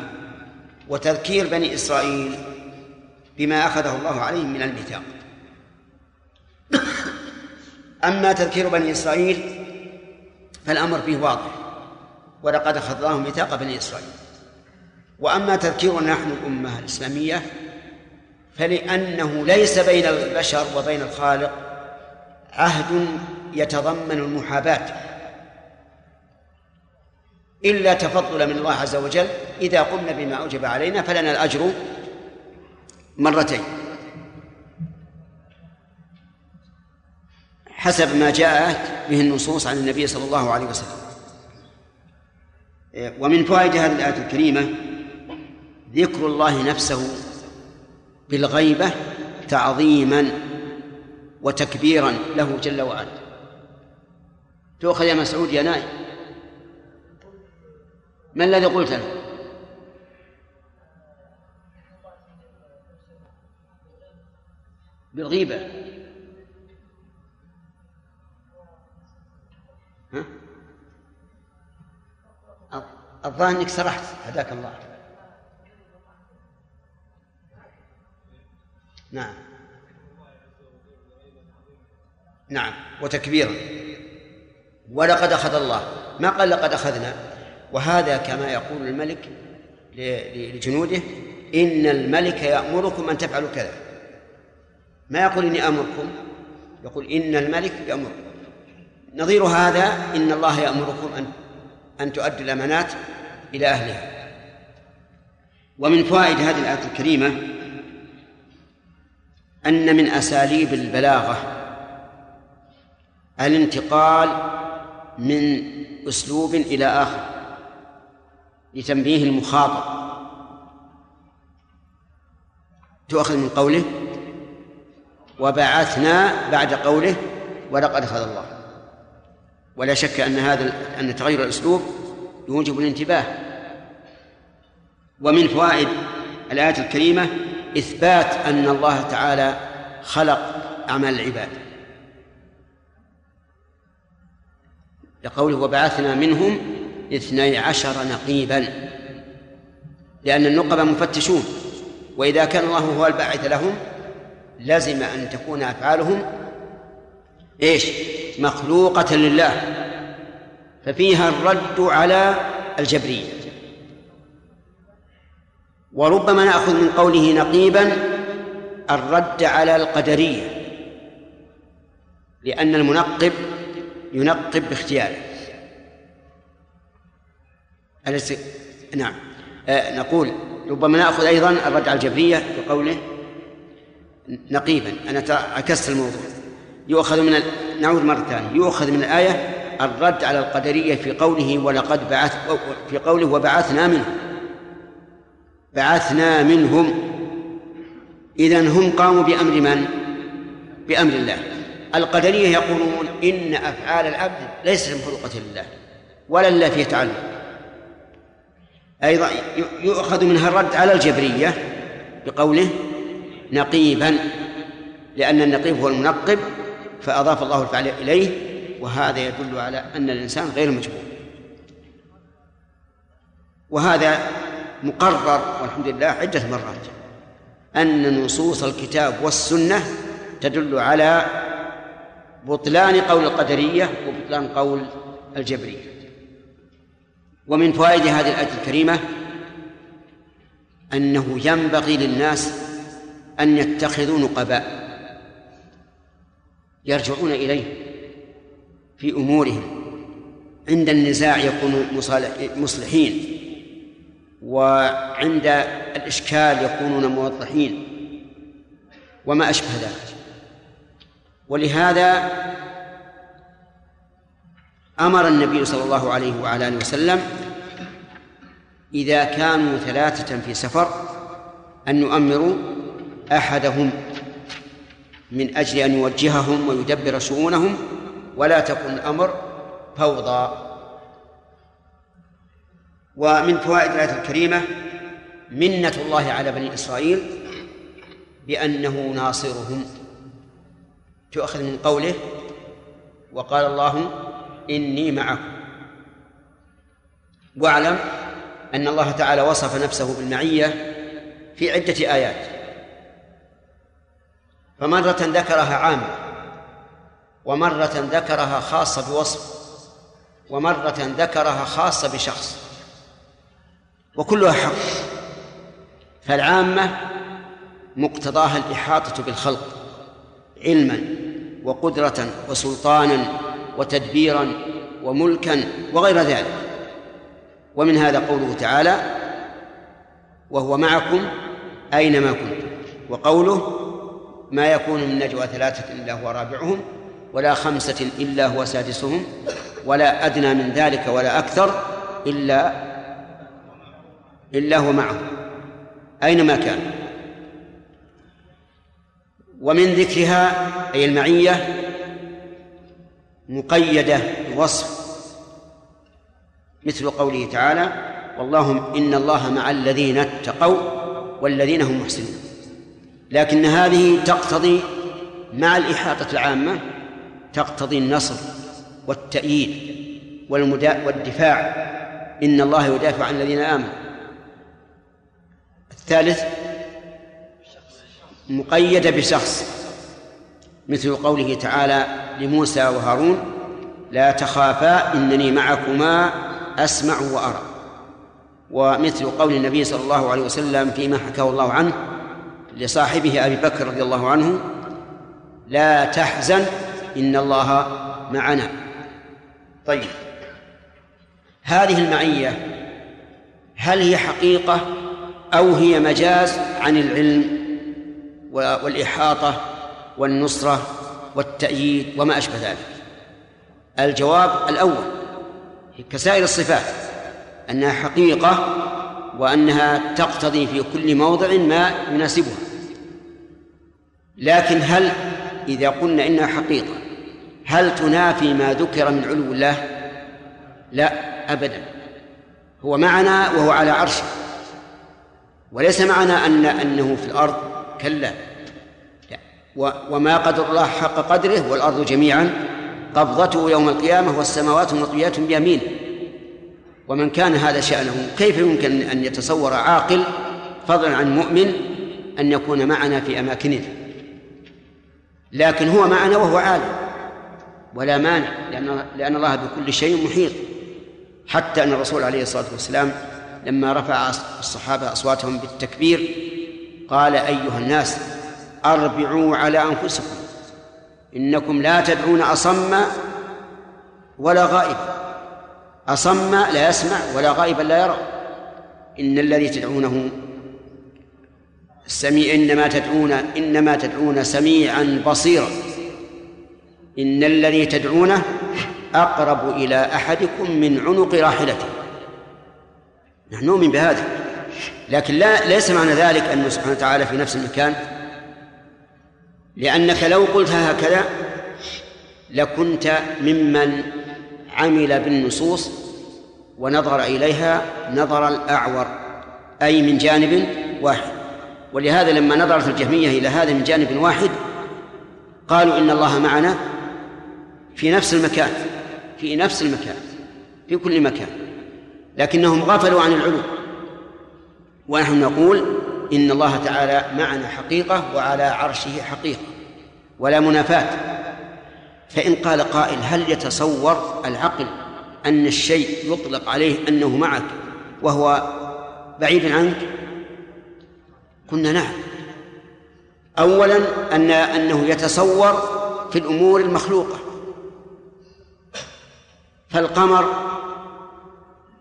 وتذكير بني إسرائيل بما أخذه الله عليهم من الميثاق. أما تذكير بني إسرائيل فالأمر فيه واضح ولقد أخذ الله ميثاق بني إسرائيل. وأما تذكيرنا نحن الأمة الإسلامية فلأنه ليس بين البشر وبين الخالق عهد يتضمن المحاباة. إلا تفضلا من الله عز وجل. إذا قمنا بما أوجب علينا فلنا الأجر مرتين. حسب ما جاءت به النصوص عن النبي صلى الله عليه وسلم. ومن فوائد هذه الآية الكريمة ذكر الله نفسه بالغيبة تعظيما وتكبيرا له جل وعلا. تؤخذ يا مسعود يا نائم ما الذي قلت له بالغيبة. ها؟ الظاهر إنك سرحت. هداك الله. نعم. نعم. وتكبيرا. ولقد أخذ الله. ما قال لقد أخذنا؟ وهذا كما يقول الملك لجنوده إن الملك يأمركم أن تفعلوا كذا. ما يقول إني أمركم؟ يقول إن الملك يأمركم. نظير هذا إن الله يأمركم أن أن تؤدوا الأمانات إلى أهلها. ومن فوائد هذه الآية الكريمة أن من أساليب البلاغة الانتقال من أسلوب إلى آخر. لتنبيه المخاطب. تؤخذ من قوله وبعثنا بعد قوله ولقد أخذ الله. ولا شك أن هذا أن تغير الأسلوب يوجب الانتباه. ومن فوائد الآية الكريمة إثبات أن الله تعالى خلق أعمال العباد. لقوله وبعثنا منهم اثني عشر نقيبا. لأن النقب مفتشون وإذا كان الله هو الباعث لهم لزم أن تكون أفعالهم إيش؟ مخلوقة لله. ففيها الرد على الجبرية. وربما نأخذ من قوله نقيبا الرد على القدرية لأن المنقب ينقب باختياره. أليس؟ نعم. آه نقول ربما نأخذ أيضا الرد على الجبرية بقوله نقيبا. أنا عكست الموضوع. يؤخذ من ال... نعود مرة ثانية. يؤخذ من الآية الرد على القدرية في قوله ولقد بعث في قوله وبعثنا منهم. بعثنا منهم. إذا هم قاموا بأمر من؟ بأمر الله. القدرية يقولون إن أفعال العبد ليست مخلوقة لله ولا لله فيه تعلق أيضا يؤخذ منها الرد على الجبرية بقوله نقيبا لأن النقيب هو المنقب فأضاف الله الفعل إليه وهذا يدل على أن الإنسان غير مجبور. وهذا مقرر والحمد لله عدة مرات أن نصوص الكتاب والسنة تدل على بطلان قول القدرية وبطلان قول الجبرية. ومن فوائد هذه الآية الكريمة أنه ينبغي للناس أن يتخذوا نقباء يرجعون إليه في أمورهم. عند النزاع يكونوا مصلحين وعند الإشكال يكونون موضحين وما أشبه ذلك. ولهذا أمر النبي صلى الله عليه وعلى آله وسلم إذا كانوا ثلاثة في سفر أن يؤمروا أحدهم من أجل أن يوجههم ويدبر شؤونهم ولا تكن الأمر فوضى. ومن فوائد الآية الكريمة منة الله على بني إسرائيل بأنه ناصرهم. تؤخذ من قوله وقال الله إني معكم. واعلم أن الله تعالى وصف نفسه بالمعية في عدة آيات. فمرة ذكرها عامة ومرة ذكرها خاصة بوصف ومرة ذكرها خاصة بشخص وكلها حق. فالعامة مقتضاها الإحاطة بالخلق علما وقدرة وسلطانا وتدبيرا وملكا وغير ذلك. ومن هذا قوله تعالى وهو معكم أينما كنتم. وقوله ما يكون من نجوى ثلاثة إلا هو رابعهم ولا خمسة إلا هو سادسهم ولا أدنى من ذلك ولا أكثر إلا إلا هو معه أينما كان. ومن ذكرها أي المعية مقيدة بوصف مثل قوله تعالى والله إن الله مع الذين اتقوا والذين هم محسنون لكن هذه تقتضي مع الإحاطة العامة تقتضي النصر والتأييد والدفاع. إن الله يدافع عن الذين آمنوا. الثالث مقيدة بشخص. مثل قوله تعالى لموسى وهارون لا تخافا إنني معكما أسمع وأرى. ومثل قول النبي صلى الله عليه وسلم فيما حكاه الله عنه لصاحبه أبي بكر رضي الله عنه لا تحزن إن الله معنا. طيب. هذه المعية هل هي حقيقة أو هي مجاز عن العلم والإحاطة والنصرة والتأييد وما أشبه ذلك؟ الجواب الأول كسائر الصفات أنها حقيقة وأنها تقتضي في كل موضع ما يناسبها. لكن هل إذا قلنا إنها حقيقة هل تنافي ما ذكر من علو الله؟ لا أبدا. هو معنا وهو على عرشه. وليس معنى أن أنه في الأرض كلا. لا. وما قدر الله حق قدره والأرض جميعا قبضته يوم القيامة والسماوات مطويات بيمينه ومن كان هذا شأنه كيف يمكن أن يتصور عاقل فضلا عن مؤمن أن يكون معنا في أماكننا لكن هو معنا وهو عالم ولا مانع لأن لأن الله بكل شيء محيط. حتى أن الرسول عليه الصلاة والسلام لما رفع الصحابة أصواتهم بالتكبير قال أيها الناس أربعوا على أنفسكم. إنكم لا تدعون أصم ولا غائب. أصم لا يسمع ولا غائبا لا يرى. إن الذي تدعونه السميع إنما تدعون إنما تدعون سميعا بصيرا. إن الذي تدعونه أقرب إلى أحدكم من عنق راحلته. نحن نؤمن بهذا لكن لا ليس معنى ذلك أنه سبحانه وتعالى في نفس المكان لأنك لو قلتها هكذا لكنت ممن عمل بالنصوص ونظر إليها نظر الأعور أي من جانب واحد. ولهذا لما نظرت الجهمية إلى هذا من جانب واحد قالوا إن الله معنا في نفس المكان في نفس المكان في كل مكان لكنهم غفلوا عن العلو. ونحن نقول إن الله تعالى معنا حقيقة وعلى عرشه حقيقة ولا منافاة. فإن قال قائل هل يتصور العقل أن الشيء يطلق عليه أنه معك وهو بعيد عنك؟ قلنا نعم. أولا أن أنه يتصور في الأمور المخلوقة. فالقمر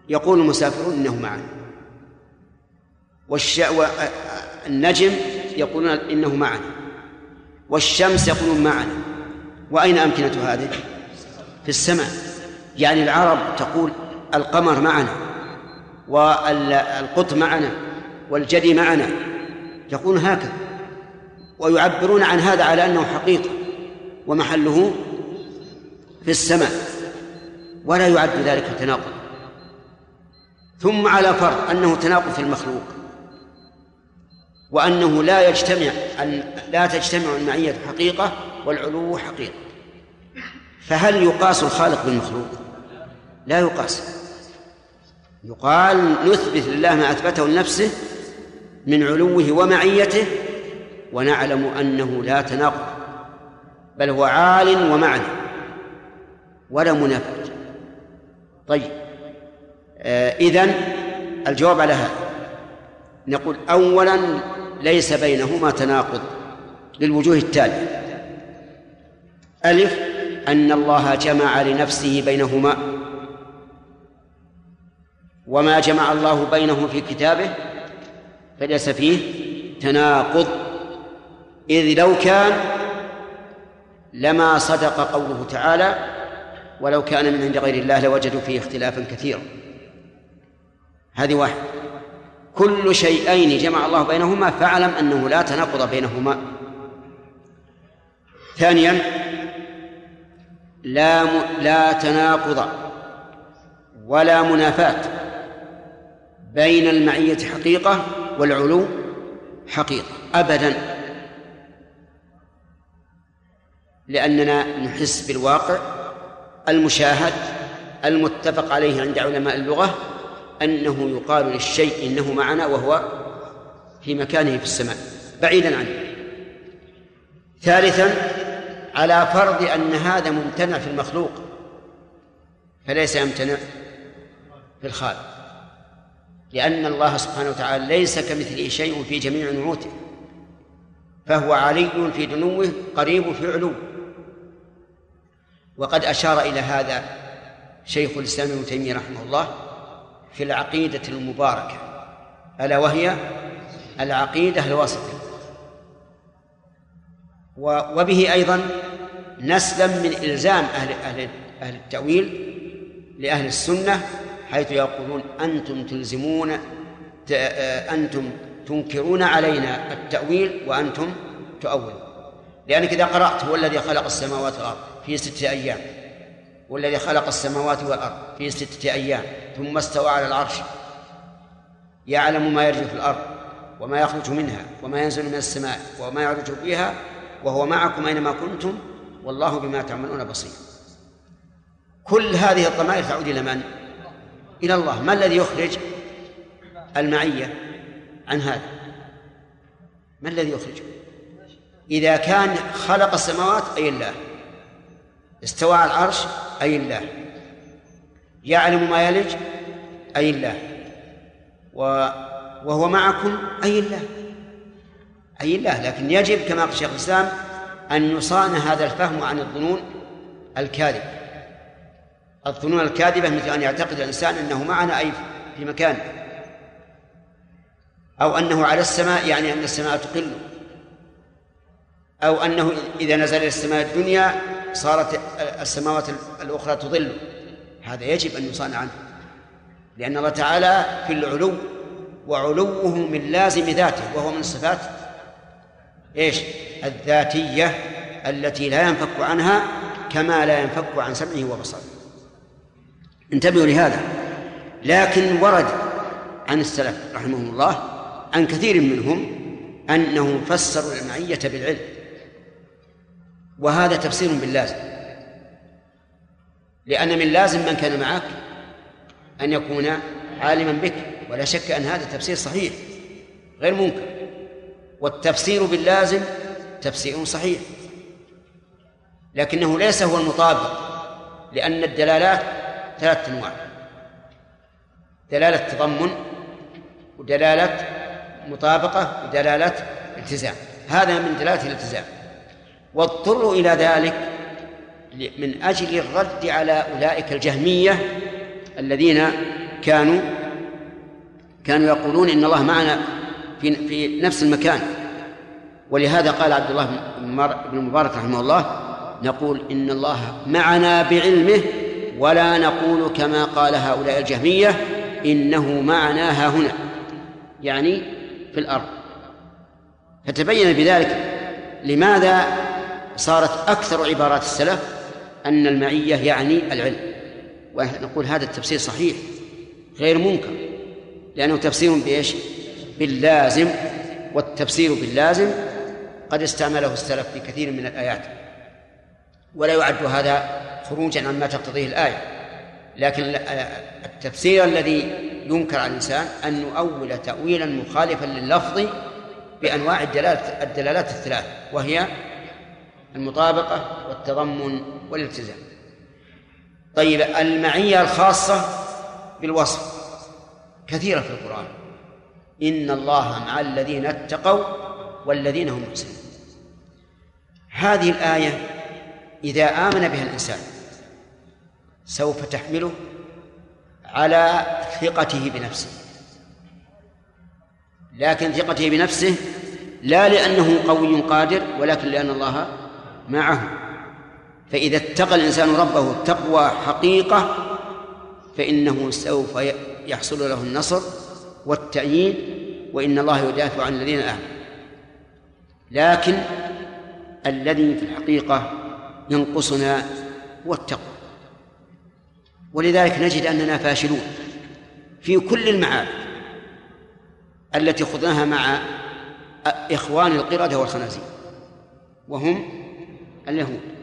يقول المسافرون إنه معنا. والش... النجم يقولون إنه معنا. والشمس يقولون معنا. وأين أمكنة هذه؟ في السماء. يعني العرب تقول القمر معنا والقط معنا والجدي معنا. يقول هكذا. ويعبرون عن هذا على أنه حقيقة. ومحله في السماء. ولا يعد ذلك تناقض. ثم على فرض أنه تناقض في المخلوق. وأنه لا يجتمع لا تجتمع المعية حقيقة والعلو حقيقة. فهل يقاس الخالق بالمخلوق؟ لا يقاس. يقال نثبت لله ما أثبته لنفسه من علوه ومعيته ونعلم أنه لا تناقض بل هو عال ومعنى ولا منافاة طيب آه إذن الجواب على هذا. نقول أولا ليس بينهما تناقض للوجوه التالية. ألف أن الله جمع لنفسه بينهما. وما جمع الله بينه في كتابه فليس فيه تناقض. إذ لو كان لما صدق قوله تعالى ولو كان من عند غير الله لوجدوا فيه اختلافا كثيرا. هذه واحد كل شيئين جمع الله بينهما فاعلم أنه لا تناقض بينهما. ثانيا لا م... لا تناقض ولا منافاة بين المعية حقيقة والعلو حقيقة أبدا. لأننا نحس بالواقع المشاهد المتفق عليه عند علماء اللغة أنه يقال للشيء إنه معنا وهو في مكانه في السماء بعيدا عنه. ثالثا على فرض أن هذا ممتنع في المخلوق فليس يمتنع في الخالق. لأن الله سبحانه وتعالى ليس كمثله شيء في جميع نعوته فهو علي في دنوه قريب في علو وقد أشار إلى هذا شيخ الإسلام ابن تيمية رحمه الله في العقيدة المباركة. ألا وهي العقيدة الوسطية وبه أيضا نسلم من إلزام أهل أهل أهل التأويل لأهل السنة حيث يقولون أنتم تلزمون أنتم تنكرون علينا التأويل وأنتم تؤولون. لأنك إذا قرأت هو الذي خلق السماوات والأرض في ستة أيام. والذي خلق السماوات والأرض في ستة أيام ثم استوى على العرش. يعلم ما يرجو في الأرض وما يخرج منها وما ينزل من السماء وما يعرج فيها وهو معكم أينما كنتم والله بما تعملون بصير. كل هذه الضمائر تعود إلى من؟ إلى الله. ما الذي يخرج؟ المعية. عن هذا. ما الذي يخرجه إذا كان خلق السماوات أي الله؟ استوى على العرش أي الله. يعلم ما يلج أي الله. وهو معكم أي الله. أي الله. لكن يجب كما قال شيخ الإسلام أن يصان هذا الفهم عن الظنون الكاذبة الظنون الكاذبة مثل أن يعتقد الإنسان أنه معنا أي في مكان. أو أنه على السماء يعني أن السماء تقل. أو أنه إذا نزل إلى السماء الدنيا صارت السماوات الأخرى تظل هذا يجب أن يصان عنه. لأن الله تعالى في العلو وعلوه من لازم ذاته وهو من الصفات إيش؟ الذاتية التي لا ينفك عنها كما لا ينفك عن سمعه وبصره. انتبهوا لهذا. لكن ورد عن السلف رحمهم الله عن كثير منهم أنهم فسروا المعية بالعلم. وهذا تفسير باللازم. لأن من لازم من كان معك أن يكون عالما بك ولا شك أن هذا تفسير صحيح غير منكر. والتفسير باللازم تفسير صحيح. لكنه ليس هو المطابق لأن الدلالات ثلاثة أنواع. دلالة تضمن ودلالة مطابقة ودلالة التزام. هذا من دلالة الالتزام. واضطروا إلى ذلك من أجل الرد على أولئك الجهمية الذين كانوا كانوا يقولون إن الله معنا في في نفس المكان. ولهذا قال عبد الله بن المبارك رحمه الله نقول إن الله معنا بعلمه ولا نقول كما قال هؤلاء الجهمية إنه معنا ها هنا يعني في الأرض. فتبين بذلك لماذا صارت أكثر عبارات السلف أن المعية يعني العلم. ونقول هذا التفسير صحيح غير منكر لأنه تفسير بإيش؟ باللازم والتفسير باللازم قد استعمله السلف في كثير من الآيات. ولا يعد هذا خروجا عما تقتضيه الآية. لكن التفسير الذي ينكر على الإنسان أن نؤول تأويلا مخالفا لللفظ بأنواع الدلالات الدلالات الثلاث وهي المطابقة والتضمن والالتزام. طيب المعية الخاصة بالوصف كثيرة في القرآن. إن الله مع الذين اتقوا والذين هم محسنون. هذه الآية إذا آمن بها الإنسان سوف تحمله على ثقته بنفسه. لكن ثقته بنفسه لا لأنه قوي قادر ولكن لأن الله معه. فإذا اتقى الإنسان ربه تقوى حقيقة فإنه سوف يحصل له النصر والتأييد وإن الله يدافع عن الذين آمنوا. لكن الذي في الحقيقة ينقصنا هو التقوى. ولذلك نجد أننا فاشلون في كل المعارف التي خضناها مع إخوان القردة والخنازير وهم اليهود.